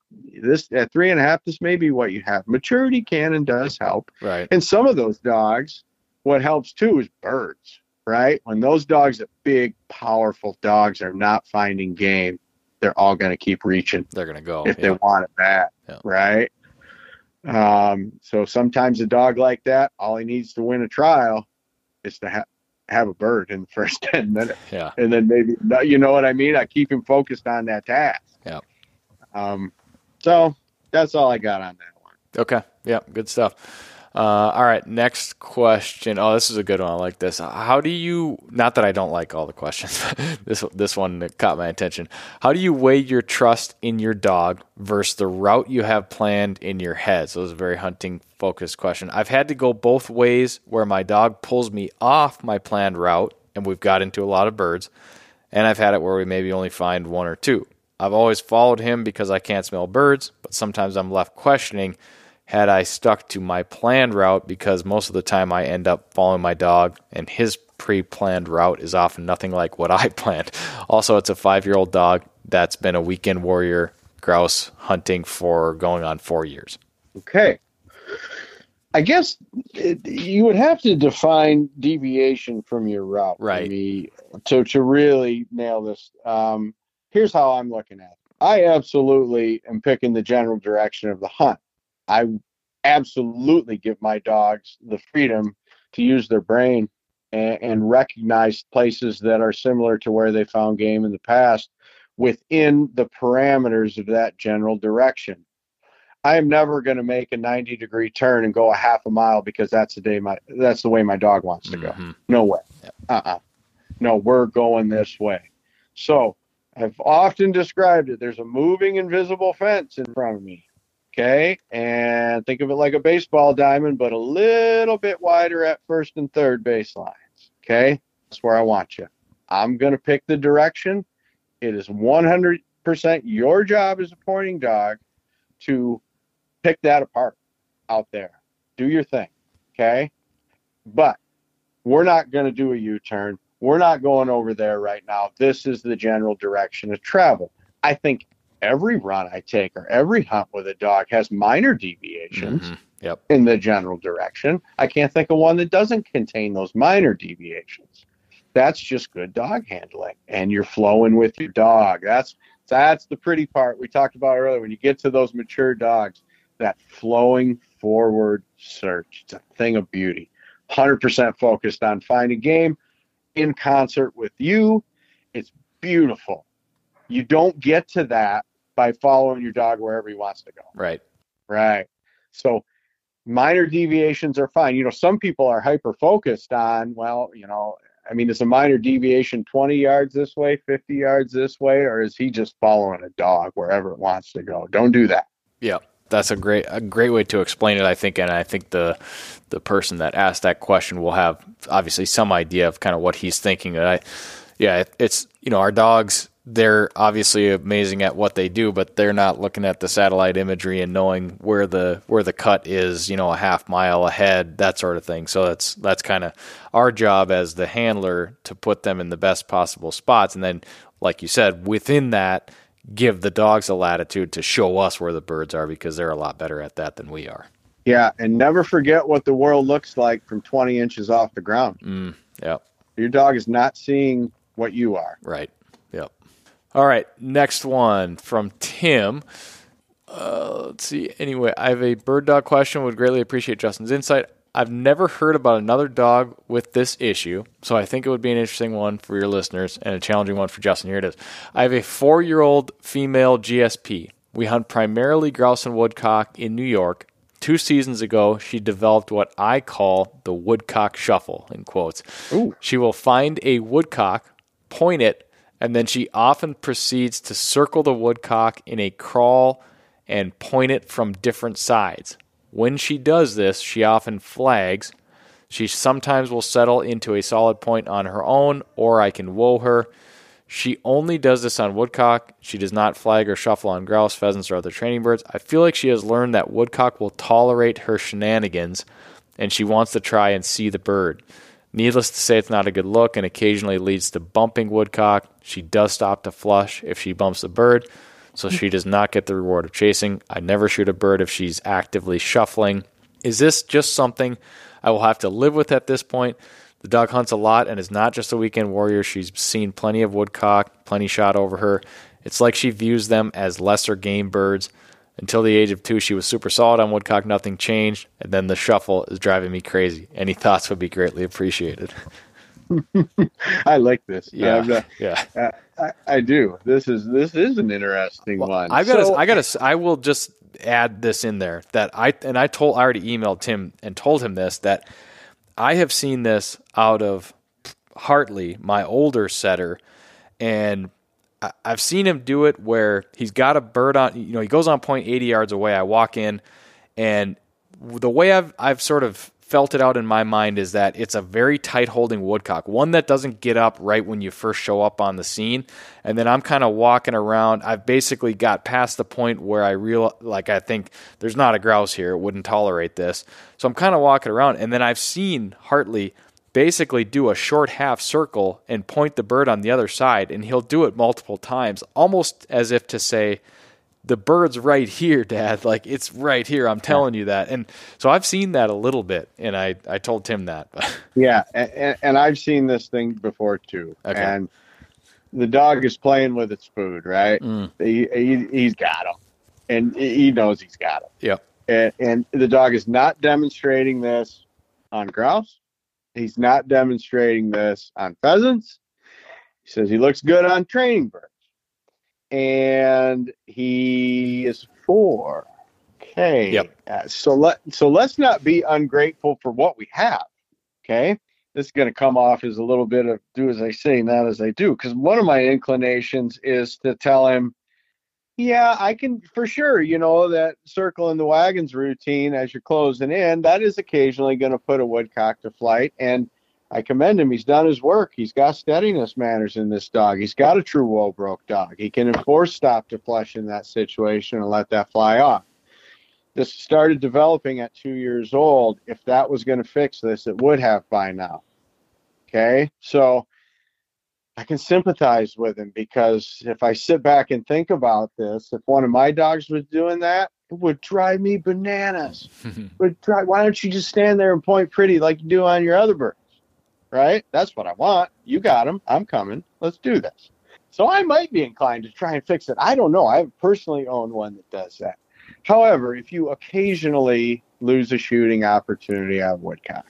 this at three and a half, this may be what you have. Maturity can and does help. Right. And some of those dogs, what helps too is birds. Right. When those dogs, that big, powerful dogs, are not finding game, they're all going to keep reaching. They're going to go if yeah. they want it bad. Yeah. Right. Um, so sometimes a dog like that, all he needs to win a trial is to have have a bird in the first 10 minutes. Yeah. And then maybe, you know what I mean? I keep him focused on that task. Yeah. Um, so that's all I got on that one. Okay. Yeah. Good stuff. Uh, all right, next question. Oh, this is a good one. I like this. How do you? Not that I don't like all the questions. this this one caught my attention. How do you weigh your trust in your dog versus the route you have planned in your head? So it's a very hunting focused question. I've had to go both ways, where my dog pulls me off my planned route, and we've got into a lot of birds, and I've had it where we maybe only find one or two. I've always followed him because I can't smell birds, but sometimes I'm left questioning had I stuck to my planned route because most of the time I end up following my dog and his pre planned route is often nothing like what I planned. Also, it's a five year old dog that's been a weekend warrior grouse hunting for going on four years. Okay. I guess it, you would have to define deviation from your route, right? Me, to to really nail this. Um, here's how I'm looking at it. I absolutely am picking the general direction of the hunt. I absolutely give my dogs the freedom to use their brain and, and, recognize places that are similar to where they found game in the past within the parameters of that general direction. I am never going to make a 90 degree turn and go a half a mile because that's the day my that's the way my dog wants to go. Mm-hmm. No way. Uh-uh. No, we're going this way. So I've often described it. There's a moving invisible fence in front of me. Okay. And think of it like a baseball diamond, but a little bit wider at first and third baselines. Okay. That's where I want you. I'm going to pick the direction. It is 100% your job as a pointing dog to pick that apart out there. Do your thing. Okay. But we're not going to do a U turn. We're not going over there right now. This is the general direction of travel. I think every run I take or every hunt with a dog has minor deviations mm-hmm. yep. in the general direction. I can't think of one that doesn't contain those minor deviations. That's just good dog handling, and you're flowing with your dog. That's that's the pretty part we talked about earlier. When you get to those mature dogs, that flowing forward search, it's a thing of beauty. 100% focused on finding game in concert with you. It's beautiful. You don't get to that by following your dog wherever he wants to go. Right. Right. So minor deviations are fine. You know, some people are hyper focused on, well, you know, I mean, is a minor deviation 20 yards this way, 50 yards this way, or is he just following a dog wherever it wants to go? Don't do that. Yeah. That's a great a great way to explain it, I think, and I think the the person that asked that question will have obviously some idea of kind of what he's thinking. And I, yeah, it's you know our dogs they're obviously amazing at what they do, but they're not looking at the satellite imagery and knowing where the where the cut is, you know, a half mile ahead, that sort of thing. So that's that's kind of our job as the handler to put them in the best possible spots, and then, like you said, within that, give the dogs a latitude to show us where the birds are because they're a lot better at that than we are. Yeah, and never forget what the world looks like from 20 inches off the ground. Mm, yeah, your dog is not seeing what you are. Right. All right, next one from Tim. Uh, let's see. Anyway, I have a bird dog question. Would greatly appreciate Justin's insight. I've never heard about another dog with this issue, so I think it would be an interesting one for your listeners and a challenging one for Justin. Here it is. I have a four year old female GSP. We hunt primarily grouse and woodcock in New York. Two seasons ago, she developed what I call the woodcock shuffle, in quotes. Ooh. She will find a woodcock, point it, and then she often proceeds to circle the woodcock in a crawl and point it from different sides. When she does this, she often flags. She sometimes will settle into a solid point on her own, or I can whoa her. She only does this on woodcock. She does not flag or shuffle on grouse, pheasants, or other training birds. I feel like she has learned that woodcock will tolerate her shenanigans, and she wants to try and see the bird. Needless to say, it's not a good look and occasionally leads to bumping woodcock. She does stop to flush if she bumps the bird, so she does not get the reward of chasing. I never shoot a bird if she's actively shuffling. Is this just something I will have to live with at this point? The dog hunts a lot and is not just a weekend warrior. She's seen plenty of woodcock, plenty shot over her. It's like she views them as lesser game birds. Until the age of two, she was super solid on Woodcock. Nothing changed. And then the shuffle is driving me crazy. Any thoughts would be greatly appreciated. I like this. Yeah, yeah. Uh, I, I, do. This is this is an interesting well, one. I've got. So, I got. I will just add this in there that I and I told I already emailed Tim and told him this that I have seen this out of Hartley, my older setter, and I've seen him do it where he's got a bird on. You know, he goes on point 80 yards away. I walk in, and the way I've I've sort of felt it out in my mind is that it's a very tight holding woodcock, one that doesn't get up right when you first show up on the scene. And then I'm kind of walking around. I've basically got past the point where I real like I think there's not a grouse here, it wouldn't tolerate this. So I'm kind of walking around, and then I've seen Hartley basically do a short half circle and point the bird on the other side, and he'll do it multiple times, almost as if to say, the bird's right here, Dad. Like it's right here. I'm telling you that. And so I've seen that a little bit, and I I told Tim that. Yeah, and, and I've seen this thing before too. Okay. And the dog is playing with its food, right? Mm. He, he he's got him, and he knows he's got him. Yeah. And, and the dog is not demonstrating this on grouse. He's not demonstrating this on pheasants. He says he looks good on training birds, and he is four. Okay. Yep. Uh, so let so let's not be ungrateful for what we have. Okay. This is going to come off as a little bit of do as I say, not as I do. Because one of my inclinations is to tell him, yeah, I can for sure, you know, that circle in the wagons routine as you're closing in, that is occasionally going to put a woodcock to flight. And I commend him. He's done his work. He's got steadiness manners in this dog. He's got a true whoa broke dog. He can enforce stop to flush in that situation and let that fly off. This started developing at two years old. If that was going to fix this, it would have by now. Okay. So I can sympathize with him because if I sit back and think about this, if one of my dogs was doing that, it would drive me bananas. would drive, why don't you just stand there and point pretty like you do on your other birds? Right? That's what I want. You got them. I'm coming. Let's do this. So I might be inclined to try and fix it. I don't know. I haven't personally owned one that does that. However, if you occasionally lose a shooting opportunity of woodcock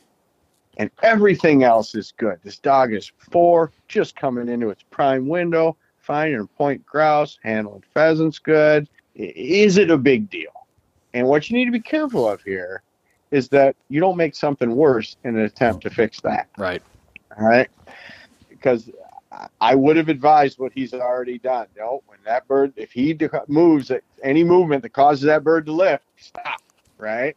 and everything else is good, this dog is four, just coming into its prime window, finding point grouse, handling pheasants good. Is it a big deal? And what you need to be careful of here is that you don't make something worse in an attempt to fix that. right. All right. Because I- would have advised what he's already done. No, when that bird, if he moves, any movement that causes that bird to lift, stop. Right.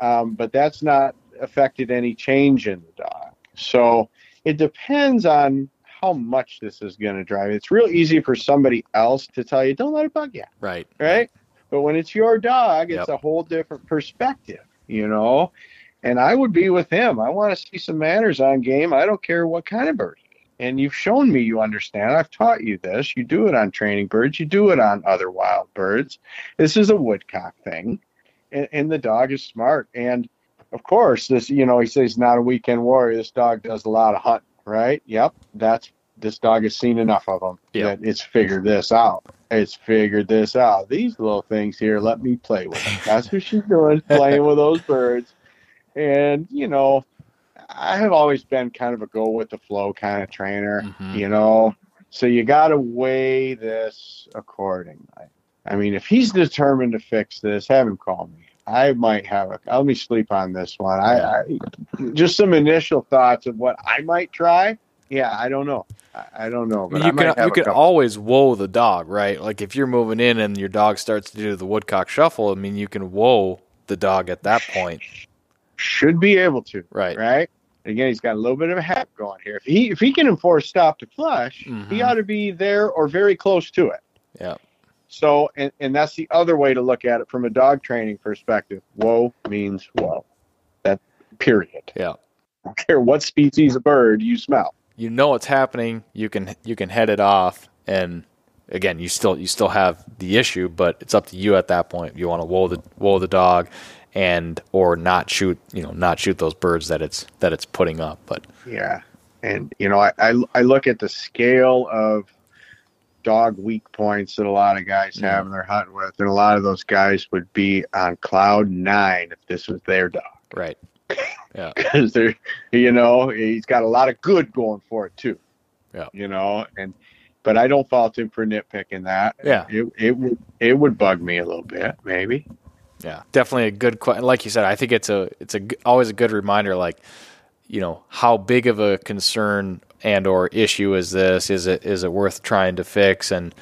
Um, but that's not affected any change in the dog. So it depends on how much this is going to drive. It's real easy for somebody else to tell you, don't let it bug you Right. right? But when it's your dog, it's Yep. a whole different perspective, you know. And I would be with him. I want to see some manners on game. I don't care what kind of bird. And you've shown me you understand. I've taught you this. You do it on training birds. You do it on other wild birds. This is a woodcock thing, and, and the dog is smart. And of course, this you know he says he's not a weekend warrior. This dog does a lot of hunting, right? Yep, that's this dog has seen enough of them Yep. that it's figured this out. It's figured this out. These little things here, let me play with them. That's what she's doing, playing with those birds. And you know, I have always been kind of a go with the flow kind of trainer. Mhm. You know, so you got to weigh this accordingly. I mean, if he's determined to fix this, have him call me. I might have a. Let me sleep on this one. I, I just some initial thoughts of what I might try. Yeah, I don't know. I, I don't know. But you can you can couple. always whoa the dog, right? Like if you're moving in and your dog starts to do the woodcock shuffle, I mean you can whoa the dog at that point. should be able to. Right. Right. Again, he's got a little bit of a hat going here. If he if he can enforce stop to flush, Mhm. he ought to be there or very close to it. Yeah. So, and, and that's the other way to look at it from a dog training perspective. Whoa means whoa. That period. Yeah. I don't care what species of bird you smell. You know what's happening, you can you can head it off and again, you still you still have the issue, but it's up to you at that point. You want to whoa the whoa the dog and or not shoot, you know, not shoot those birds that it's that it's putting up. But Yeah. And, you know, I, I, I look at the scale of dog weak points that a lot of guys have in their hunting with, and a lot of those guys would be on cloud nine if this was their dog. right. Yeah. Because they're you know he's got a lot of good going for it too Yeah. you know and but I don't fault him for nitpicking that. Yeah. It, it would it would bug me a little bit, maybe. Yeah, definitely a good question. Like you said, I think it's a it's a always a good reminder. Like, you know, how big of a concern and or issue is this? Is it is it worth trying to fix? And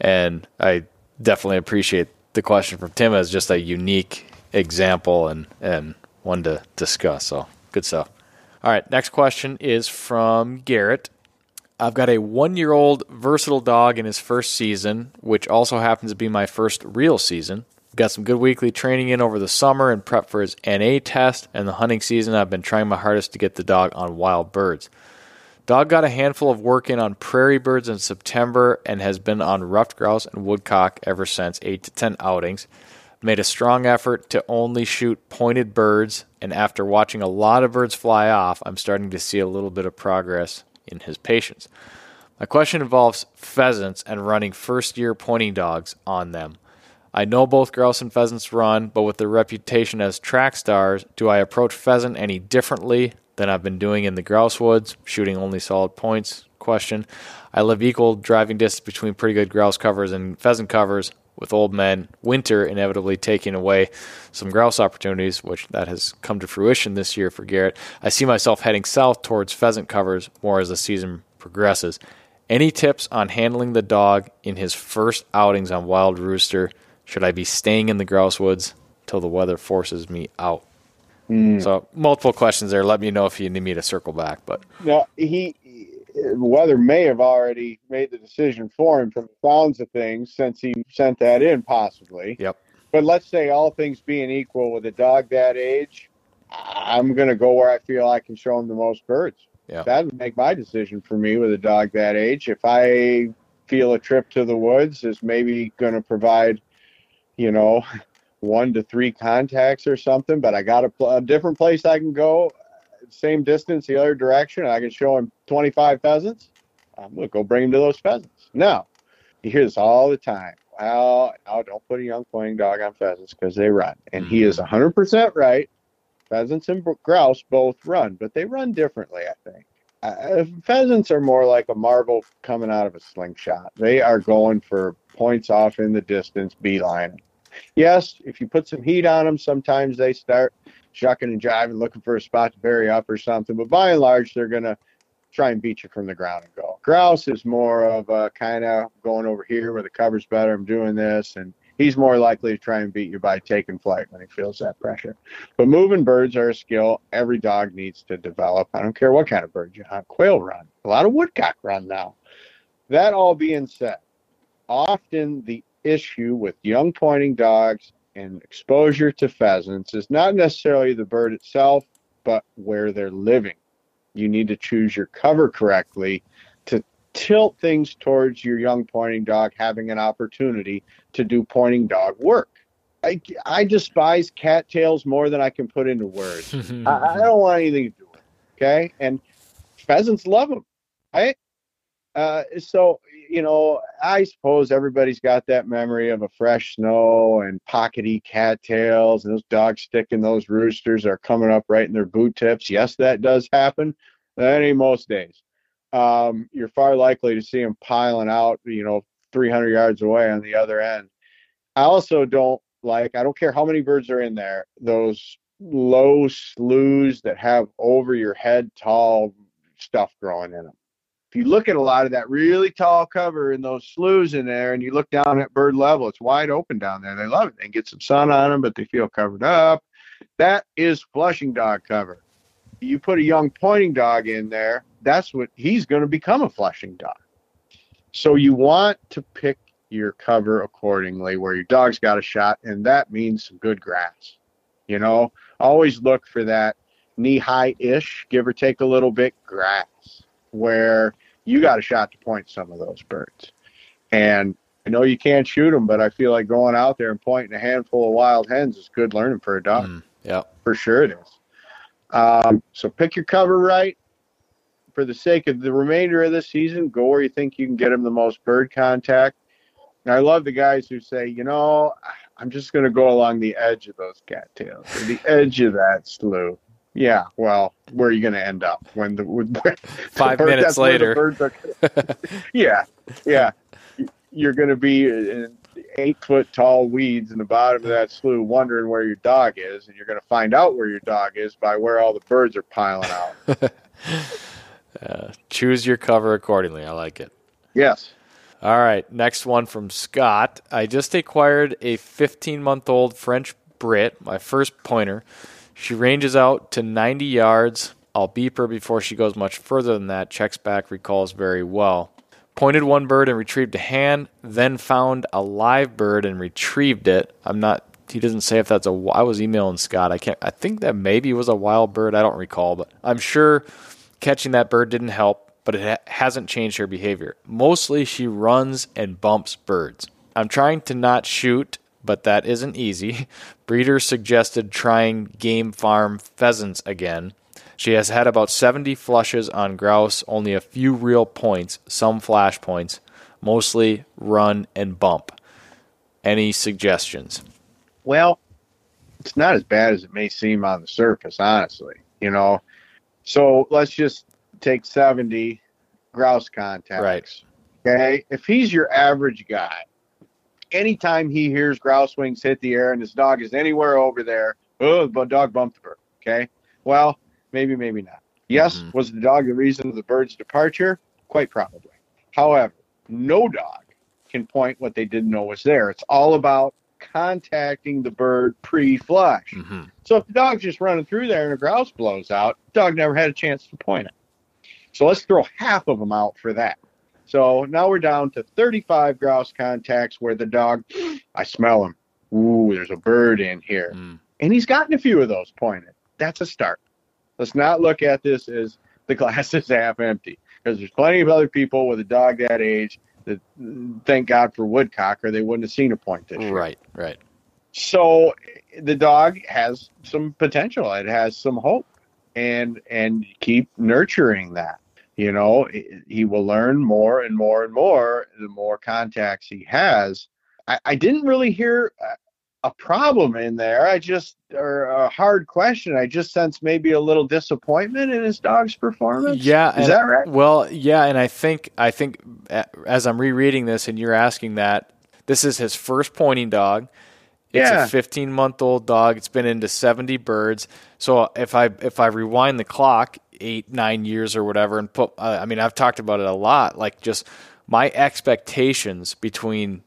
and I definitely appreciate the question from Tim as just a unique example and and one to discuss. So good stuff. All right, next question is from Garrett. I've got a one year old versatile dog in his first season, which also happens to be my first real season. Got some good weekly training in over the summer and prep for his NA test and the hunting season. I've been trying my hardest to get the dog on wild birds. Dog got a handful of work in on prairie birds in September and has been on ruffed grouse and woodcock ever since, 8 to 10 outings. Made a strong effort to only shoot pointed birds, and after watching a lot of birds fly off, I'm starting to see a little bit of progress in his patience. My question involves pheasants and running first year pointing dogs on them. I know both grouse and pheasants run, but with their reputation as track stars, do I approach pheasant any differently than I've been doing in the grouse woods, shooting only solid points? Question. I live equal driving distance between pretty good grouse covers and pheasant covers, with old men winter inevitably taking away some grouse opportunities, which that has come to fruition this year for Garrett. I see myself heading south towards pheasant covers more as the season progresses. Any tips on handling the dog in his first outings on wild rooster? Should I be staying in the grouse woods till the weather forces me out? Mm. So multiple questions there. Let me know if you need me to circle back. But no, he weather may have already made the decision for him from the sounds of things since he sent that in, possibly. Yep. But let's say all things being equal with a dog that age, I'm going to go where I feel I can show him the most birds. Yeah. That would make my decision for me with a dog that age. If I feel a trip to the woods is maybe going to provide, you know, one to three contacts or something, but I got a, a different place I can go same distance the other direction, I can show him 25 pheasants, I'm going to go bring him to those pheasants. Now, you hear this all the time. Well, no, don't put a young pointing dog on pheasants because they run. And he is 100% mm-hmm. right. Pheasants and grouse both run, but they run differently, I think. Uh, pheasants are more like a marble coming out of a slingshot. They are going for points off in the distance, beeline. Yes, if you put some heat on them, sometimes they start shucking and jiving, looking for a spot to bury up or something. But by and large, they're going to try and beat you from the ground and go. Grouse is more of a kind of going over here where the cover's better. I'm doing this. And he's more likely to try and beat you by taking flight when he feels that pressure. But moving birds are a skill every dog needs to develop. I don't care what kind of bird you hunt. Quail run. A lot of woodcock run now. That all being said, often the issue with young pointing dogs and exposure to pheasants is not necessarily the bird itself, but where they're living. You need to choose your cover correctly tilt things towards your young pointing dog having an opportunity to do pointing dog work. I, I despise cattails more than I can put into words. I, I, don't want anything to do with it. Okay. And pheasants love them. Right. Uh, so you know, I suppose everybody's got that memory of a fresh snow and pockety cattails and those dogs sticking those roosters are coming up right in their boot tips. Yes, that does happen. That ain't most days. Um, you're far likely to see them piling out, you know, 300 yards away on the other end. I also don't like, I don't care how many birds are in there, those low sloughs that have over your head tall stuff growing in them if you look at a lot of that really tall cover in those sloughs in there and you look down at bird level, it's wide open down there. They love it. They get some sun on them, but they feel covered up. That is flushing dog cover. You put a young pointing dog in there, that's what he's going to become a flushing dog. So you want to pick your cover accordingly where your dog's got a shot, and that means some good grass. You know, always look for that knee high ish, give or take a little bit, grass where you got a shot to point some of those birds. And I know you can't shoot them, but I feel like going out there and pointing a handful of wild hens is good learning for a dog. Mm, yeah, for sure it is. Um, so pick your cover right. For the sake of the remainder of the season, go where you think you can get them the most bird contact. And I love the guys who say, you know, I'm just going to go along the edge of those cattails, or the edge of that slough. Yeah, well, where are you going to end up when the when, five the bird, minutes later? Are, yeah, yeah, you're going to be in eight foot tall weeds in the bottom of that slough, wondering where your dog is, and you're going to find out where your dog is by where all the birds are piling out. uh, choose your cover accordingly. I like it. Yes. All right, next one from Scott. I just acquired a 15 month old French Brit, my first pointer. She ranges out to 90 yards. I'll beep her before she goes much further than that. Checks back, recalls very well. Pointed one bird and retrieved a hand, then found a live bird and retrieved it. I'm not. He doesn't say if that's a. I was emailing Scott. I can't. I think that maybe was a wild bird. I don't recall, but I'm sure catching that bird didn't help but it ha- hasn't changed her behavior. Mostly she runs and bumps birds. I'm trying to not shoot, but that isn't easy. Breeder suggested trying game farm pheasants again. She has had about 70 flushes on grouse, only a few real points, some flash points, mostly run and bump. Any suggestions? Well, it's not as bad as it may seem on the surface, honestly. You know, so let's just take 70 grouse contacts. Right. Okay. If he's your average guy, anytime he hears grouse wings hit the air and his dog is anywhere over there, oh, the dog bumped the bird. Okay. Well, maybe, maybe not. Yes, mm-hmm. was the dog the reason of the bird's departure? Quite probably. However, no dog can point what they didn't know was there. It's all about contacting the bird pre-flush. Mm-hmm. So if the dog's just running through there and a grouse blows out, dog never had a chance to point it. So let's throw half of them out for that. So now we're down to 35 grouse contacts where the dog, I smell him. Ooh, there's a bird in here. Mm. And he's gotten a few of those pointed. That's a start. Let's not look at this as the glass is half empty because there's plenty of other people with a dog that age that thank God for woodcock or they wouldn't have seen a point this year. Right, right. So the dog has some potential. It has some hope and and keep nurturing that you know he will learn more and more and more the more contacts he has i, I didn't really hear uh, a problem in there i just or a hard question i just sense maybe a little disappointment in his dog's performance yeah is that right well yeah and i think i think as i'm rereading this and you're asking that this is his first pointing dog it's yeah. a 15 month old dog. It's been into 70 birds. So if I if I rewind the clock eight nine years or whatever and put uh, I mean I've talked about it a lot. Like just my expectations between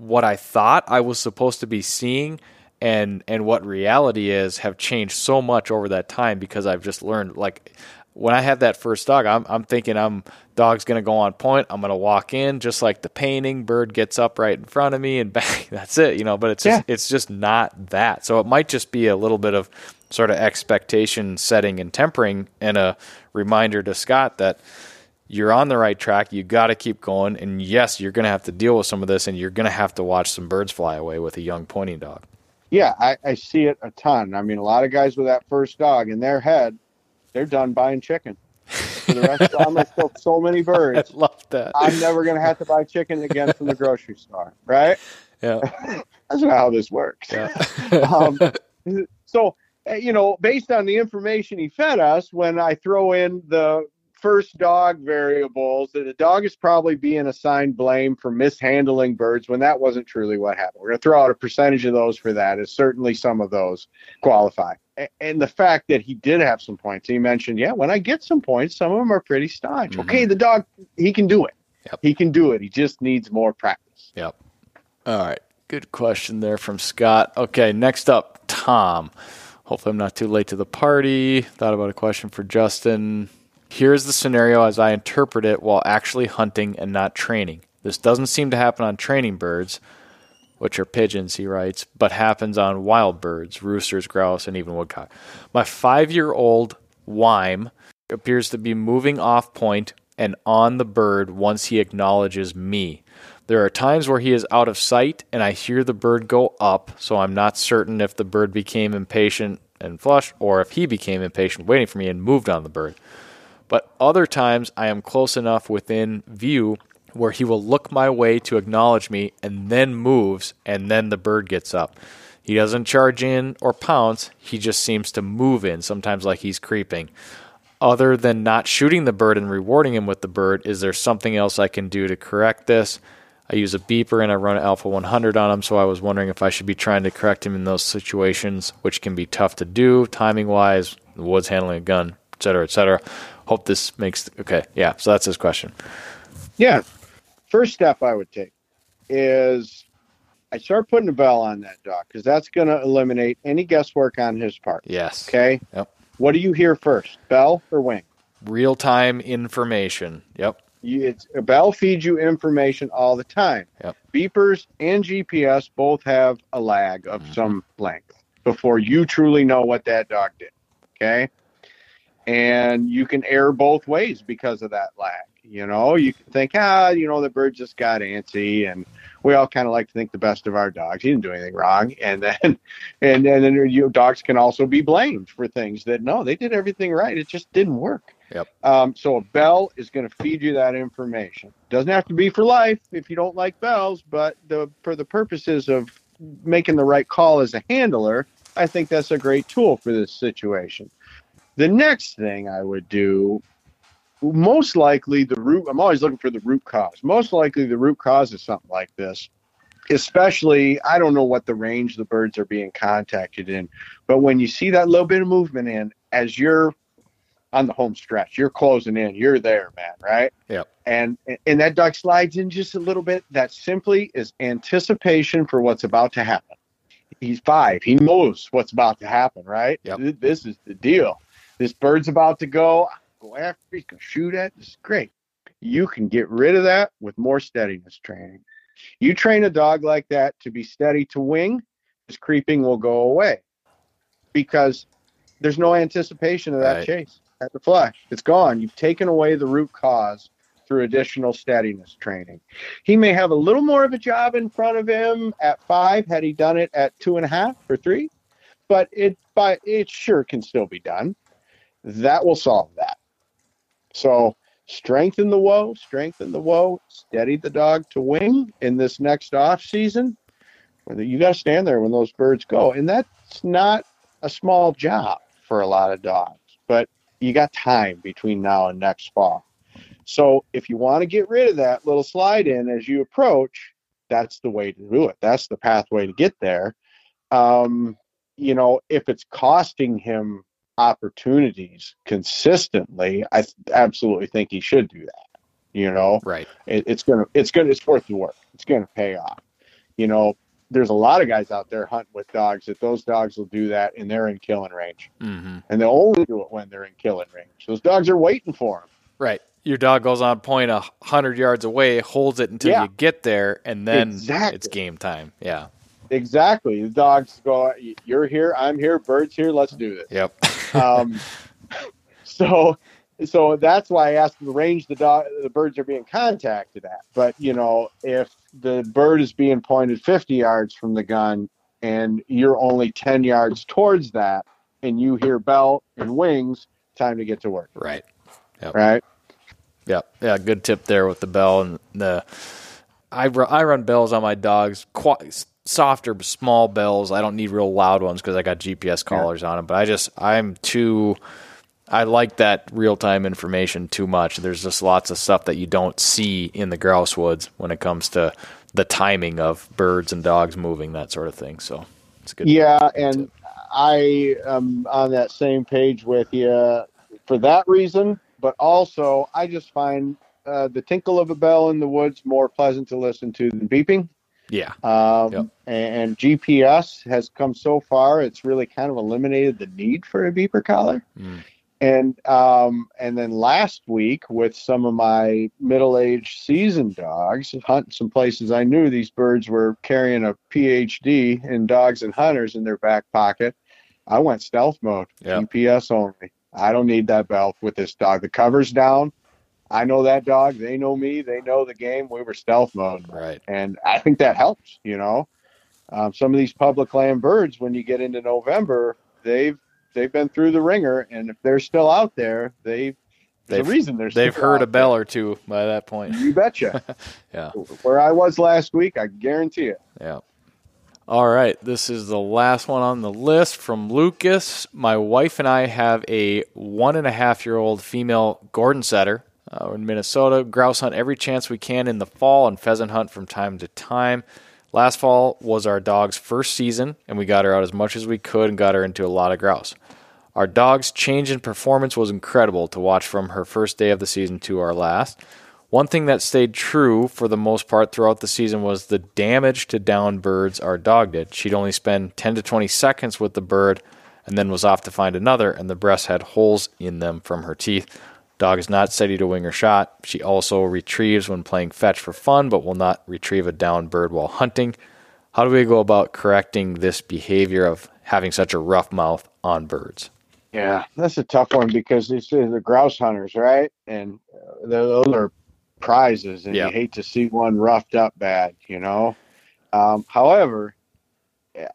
what I thought I was supposed to be seeing and and what reality is have changed so much over that time because I've just learned like when I have that first dog, I'm, I'm thinking I'm dog's going to go on point. I'm going to walk in just like the painting. Bird gets up right in front of me, and bang, that's it. You know, but it's just, it's just not that. So it might just be a little bit of sort of expectation setting and tempering, and a reminder to Scott that you're on the right track. You got to keep going, and yes, you're going to have to deal with some of this, and you're going to have to watch some birds fly away with a young pointing dog. Yeah, I, I see it a ton. I mean, a lot of guys with that first dog in their head they're done buying chicken. For the rest of the time, I killed so many birds. I love that. I'm never going to have to buy chicken again from the grocery store, right? Yeah. That's not how this works. Yeah. um, so, eh, you know, based on the information he fed us, when I throw in the first dog variables that the dog is probably being assigned blame for mishandling birds when that wasn't truly what happened. We're going to throw out a percentage of those for that, as certainly some of those qualify. And the fact that he did have some points, he mentioned, yeah, when I get some points, some of them are pretty staunch. Mm-hmm. Okay, the dog, he can do it. Yep. He can do it. He just needs more practice. Yep. All right. Good question there from Scott. Okay, next up, Tom. Hopefully, I'm not too late to the party. Thought about a question for Justin. Here's the scenario as I interpret it while actually hunting and not training. This doesn't seem to happen on training birds, which are pigeons, he writes, but happens on wild birds, roosters, grouse, and even woodcock. My five year old Weim appears to be moving off point and on the bird once he acknowledges me. There are times where he is out of sight and I hear the bird go up, so I'm not certain if the bird became impatient and flushed or if he became impatient waiting for me and moved on the bird. But other times I am close enough within view where he will look my way to acknowledge me and then moves and then the bird gets up. He doesn't charge in or pounce. He just seems to move in, sometimes like he's creeping. Other than not shooting the bird and rewarding him with the bird, is there something else I can do to correct this? I use a beeper and I run Alpha 100 on him, so I was wondering if I should be trying to correct him in those situations, which can be tough to do timing wise, woods handling a gun, etc., etc. Hope this makes okay. Yeah, so that's his question. Yeah. First step I would take is I start putting a bell on that dog because that's going to eliminate any guesswork on his part. Yes. Okay. Yep. What do you hear first, bell or wing? Real time information. Yep. You, it's a bell feeds you information all the time. Yep. Beepers and GPS both have a lag of Mhm. some length before you truly know what that dog did. Okay. And you can err both ways because of that lag. You know, you can think, ah, you know, the bird just got antsy, and we all kind of like to think the best of our dogs. He didn't do anything wrong, and then, and, and then you dogs can also be blamed for things that no, they did everything right. It just didn't work. Yep. Um, so a bell is going to feed you that information. Doesn't have to be for life if you don't like bells, but the for the purposes of making the right call as a handler, I think that's a great tool for this situation. The next thing I would do, most likely the root, I'm always looking for the root cause. Most likely the root cause is something like this. Especially, I don't know what the range the birds are being contacted in, but when you see that little bit of movement in, as you're on the home stretch, you're closing in, you're there, man, right? Yep. And and that duck slides in just a little bit. That simply is anticipation for what's about to happen. He's five. He knows what's about to happen, right? Yep. This is the deal. This bird's about to go. Go after. He's gonna shoot at. This is great. You can get rid of that with more steadiness training. You train a dog like that to be steady to wing, his creeping will go away because there's no anticipation of that Right. chase at the flush. It's gone. You've taken away the root cause through additional steadiness training. He may have a little more of a job in front of him at five had he done it at two and a half or three, but it by it sure can still be done. That will solve that. So strengthen the whoa, strengthen the whoa, steady the dog to wing in this next off season. You got to stand there when those birds go, and that's not a small job for a lot of dogs. But you got time between now and next fall. So if you want to get rid of that little slide in as you approach, that's the way to do it. That's the pathway to get there. Um, you know, if it's costing him opportunities consistently, I th- absolutely think he should do that. You know, Right. it, it's gonna, it's gonna, it's worth the work. It's gonna pay off. You know, there's a lot of guys out there hunting with dogs that those dogs will do that and they're in killing range, hmm and they'll only do it when they're in killing range. Those dogs are waiting for them. Right. Your dog goes on point a hundred yards away, holds it until Yeah. you get there, and then Exactly. it's game time. Yeah. Exactly. The dogs go, "You're here, I'm here, birds here. Let's do this." Yep. Um, so so that's why I asked the range the dog the birds are being contacted at. But you know, if the bird is being pointed 50 yards from the gun and you're only 10 yards towards that, and you hear bell and wings, time to get to work. right. Right? Yeah, yeah, good tip there with the bell and the. I I run bells on my dogs, quite softer, small bells. I don't need real loud ones because I got GPS collars on them. But I just I'm too. I like that real time information too much. There's just lots of stuff that you don't see in the grouse woods when it comes to the timing of birds and dogs moving, that sort of thing. So it's a good. Yeah, and. I am on that same page with you for that reason, but also I just find uh, the tinkle of a bell in the woods more pleasant to listen to than beeping. Yeah, Um, Yep. and, GPS has come so far; it's really kind of eliminated the need for a beeper collar. Mm. And um, and then last week with some of my middle-aged seasoned dogs, hunting some places I knew these birds were carrying a PhD in dogs and hunters in their back pocket. I went stealth mode, Yep. GPS only. I don't need that belt with this dog. The cover's down. I know that dog. They know me. They know the game. We were stealth mode right. and I think that helps. You know, um, some of these public land birds, when you get into November, they've they've been through the ringer, and if they're still out there, they there's They've- a reason they're They've heard a bell or two by that point. there. You betcha. Yeah. Where I was last week, I guarantee it. Yeah. All right, this is the last one on the list from Lucas. My wife and I have a one and a half year old female Gordon setter. Uh, in Minnesota. Grouse hunt every chance we can in the fall and pheasant hunt from time to time. Last fall was our dog's first season, and we got her out as much as we could and got her into a lot of grouse. Our dog's change in performance was incredible to watch from her first day of the season to our last. One thing that stayed true for the most part throughout the season was the damage to down birds our dog did. She'd only spend 10 to 20 seconds with the bird and then was off to find another, and the breasts had holes in them from her teeth. Dog is not steady to wing or shot. She also retrieves when playing fetch for fun, but will not retrieve a down bird while hunting. How do we go about correcting this behavior of having such a rough mouth on birds? Yeah, that's a tough one because these are the grouse hunters, right? And uh, those are prizes, and Yeah. you hate to see one roughed up bad, you know. Um, however,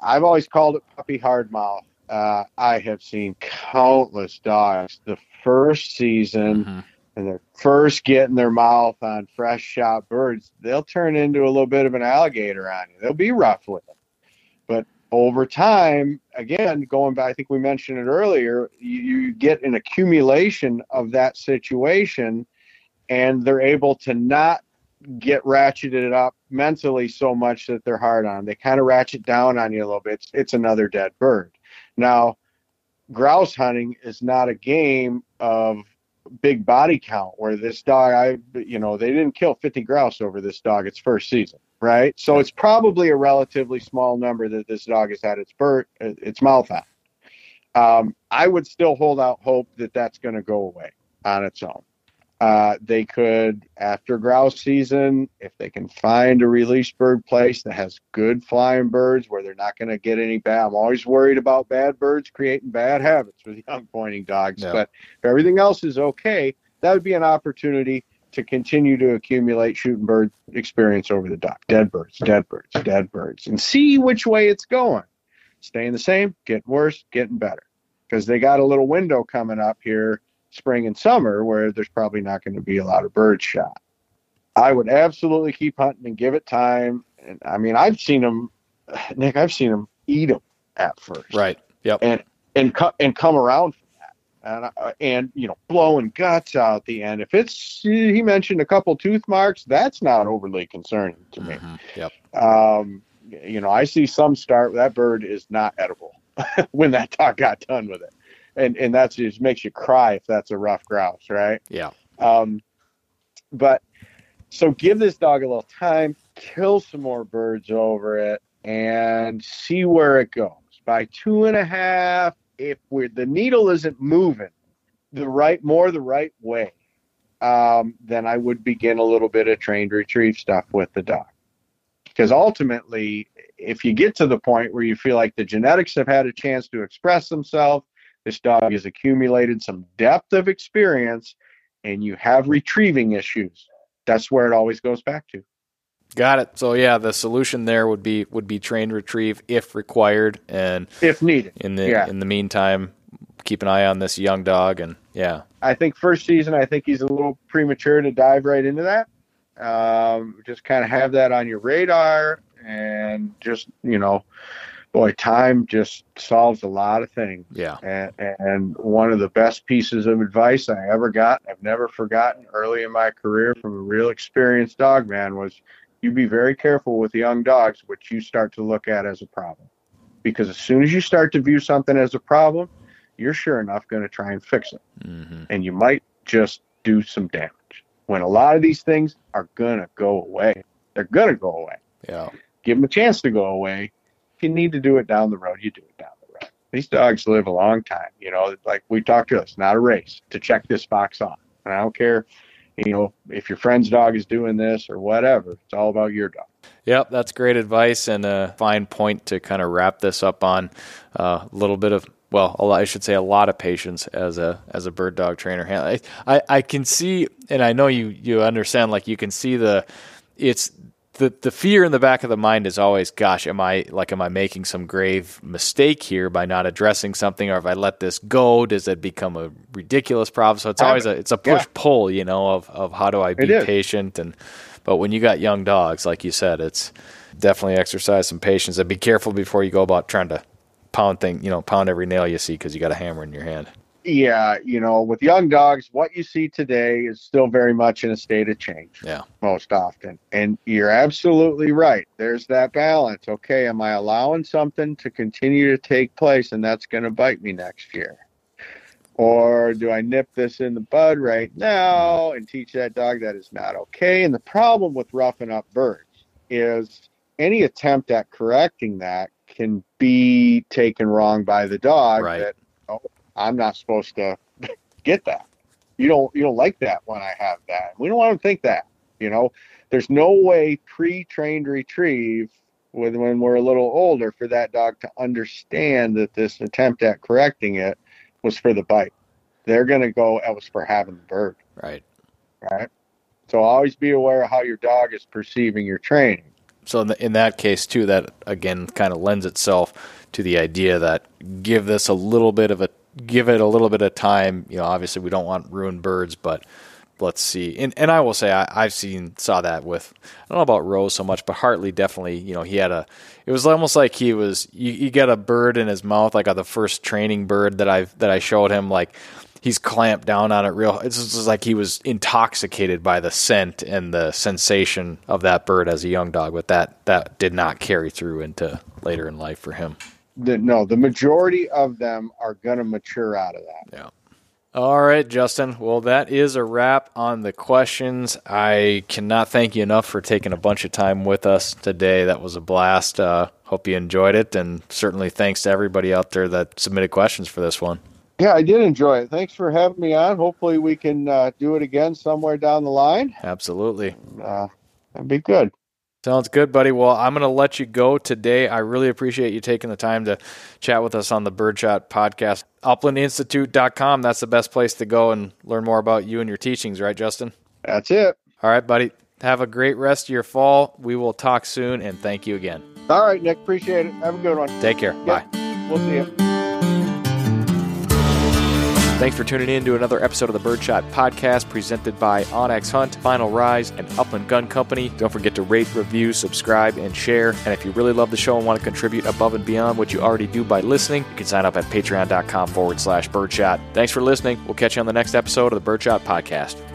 I've always called it puppy hard mouth. Uh, I have seen countless dogs the first season Mhm. and they're first getting their mouth on fresh shot birds, they'll turn into a little bit of an alligator on you. They'll be rough with them. But over time, again, going back, I think we mentioned it earlier, you, you get an accumulation of that situation and they're able to not get ratcheted up mentally so much that they're hard on. They kind of ratchet down on you a little bit. It's, it's another dead bird. Now, grouse hunting is not a game of big body count where this dog I you know they didn't kill 50 grouse over this dog its first season right? So it's probably a relatively small number that this dog has had its bird its mouth on um, I would still hold out hope that that's going to go away on its own uh, they could after grouse season if they can find a release bird place that has good flying birds where they're not going to get any bad i'm always worried about bad birds creating bad habits with young pointing dogs Yeah. but if everything else is okay that would be an opportunity to continue to accumulate shooting bird experience over the duck dead birds dead birds dead birds and see which way it's going. Staying the same getting worse getting better because they got a little window coming up here spring and summer where there's probably not going to be a lot of bird shot. I would absolutely keep hunting and give it time. And I mean, I've seen them, Nick. I've seen them eat them at first, Right. Yep. and and co- and come around from that, and uh, and you know, blowing guts out at the end. If it's he mentioned a couple tooth marks, that's not overly concerning to me. Mhm. Yep. Um, you know, I see some start that bird is not edible when that dog got done with it, and and that's just makes you cry if that's a ruffed grouse, right? Yeah. Um, but so give this dog a little time, kill some more birds over it, and see where it goes. By two and a half, if we're, the needle isn't moving the right more the right way, um, then I would begin a little bit of trained retrieve stuff with the dog. Because ultimately, if you get to the point where you feel like the genetics have had a chance to express themselves, this dog has accumulated some depth of experience, and you have retrieving issues, that's where it always goes back to. Got it. So yeah, the solution there would be would be trained retrieve if required, and If needed. in the Yeah. in the meantime, keep an eye on this young dog, and yeah, I think first season, I think he's a little premature to dive right into that. Um, just kind of have that on your radar, and just you know, boy, time just solves a lot of things. yeah, And, and one of the best pieces of advice I ever got, I've never forgotten early in my career from a real experienced dog man was you be very careful with young dogs which you start to look at as a problem. Because as soon as you start to view something as a problem, you're sure enough going to try and fix it. hmm And you might just do some damage. When a lot of these things are going to go away, they're going to go away yeah, give them a chance to go away. If you need to do it down the road, you do it down the road. These dogs live a long time. You know, like we talked to, us, not a race to check this box off. And I don't care, you know, if your friend's dog is doing this or whatever. It's all about your dog. Yep, that's great advice and a fine point to kind of wrap this up on. Uh, a little bit of well, lot, I should say a lot of patience as a as a bird dog trainer. I, I I can see, and I know you you understand. Like you can see the it's the the fear in the back of the mind is always, gosh, am I like am I making some grave mistake here by not addressing something, or if I let this go, does it become a ridiculous problem? So it's always a it's a push Yeah. pull, you know, of of how do I be patient and but when you got young dogs, like you said, it's definitely exercise some patience and be careful before you go about trying to pound thing, you know, pound every nail you see because you got a hammer in your hand. Yeah, you know, with young dogs, what you see today is still very much in a state of change. Yeah. Most often. And you're absolutely right. There's that balance. Okay, am I allowing something to continue to take place and that's going to bite me next year? Or do I nip this in the bud right now and teach that dog that is not okay? And the problem with roughing up birds is any attempt at correcting that can be taken wrong by the dog Right. that I'm not supposed to get that. You don't you don't like that when I have that. We don't want to think that. You know, there's no way pre-trained retrieve with when we're a little older for that dog to understand that this attempt at correcting it was for the bite. They're gonna go it was for having the bird, Right. right? So always be aware of how your dog is perceiving your training. So in, the, in that case too, that again kind of lends itself to the idea that give this a little bit of a give it a little bit of time. You know, obviously we don't want ruined birds, but let's see. And and I will say I, I've seen saw that with I don't know about Rose so much, but Hartley definitely. You know, he had a. It was almost like he was. You, you get a bird in his mouth, like the first training bird that I that I showed him, like. He's clamped down on it real. It's just like he was intoxicated by the scent and the sensation of that bird as a young dog, but that that did not carry through into later in life for him. The, no, the majority of them are gonna mature out of that. Yeah. All right, Justin. Well, that is a wrap on the questions. I cannot thank you enough for taking a bunch of time with us today. That was a blast. Uh, hope you enjoyed it, and certainly thanks to everybody out there that submitted questions for this one. Yeah, I did enjoy it. Thanks for having me on. Hopefully, we can uh, do it again somewhere down the line. Absolutely. Uh, that'd be good. Sounds good, buddy. Well, I'm going to let you go today. I really appreciate you taking the time to chat with us on the Birdshot podcast. UplandInstitute.com. That's the best place to go and learn more about you and your teachings, right, Justin? That's it. All right, buddy. Have a great rest of your fall. We will talk soon, and thank you again. All right, Nick. Appreciate it. Have a good one. Take care. Bye. We'll see you. Thanks for tuning in to another episode of the Birdshot Podcast presented by onX Hunt, Final Rise, and Upland Gun Company. Don't forget to rate, review, subscribe, and share. And if you really love the show and want to contribute above and beyond what you already do by listening, you can sign up at patreon.com forward slash birdshot. Thanks for listening. We'll catch you on the next episode of the Birdshot Podcast.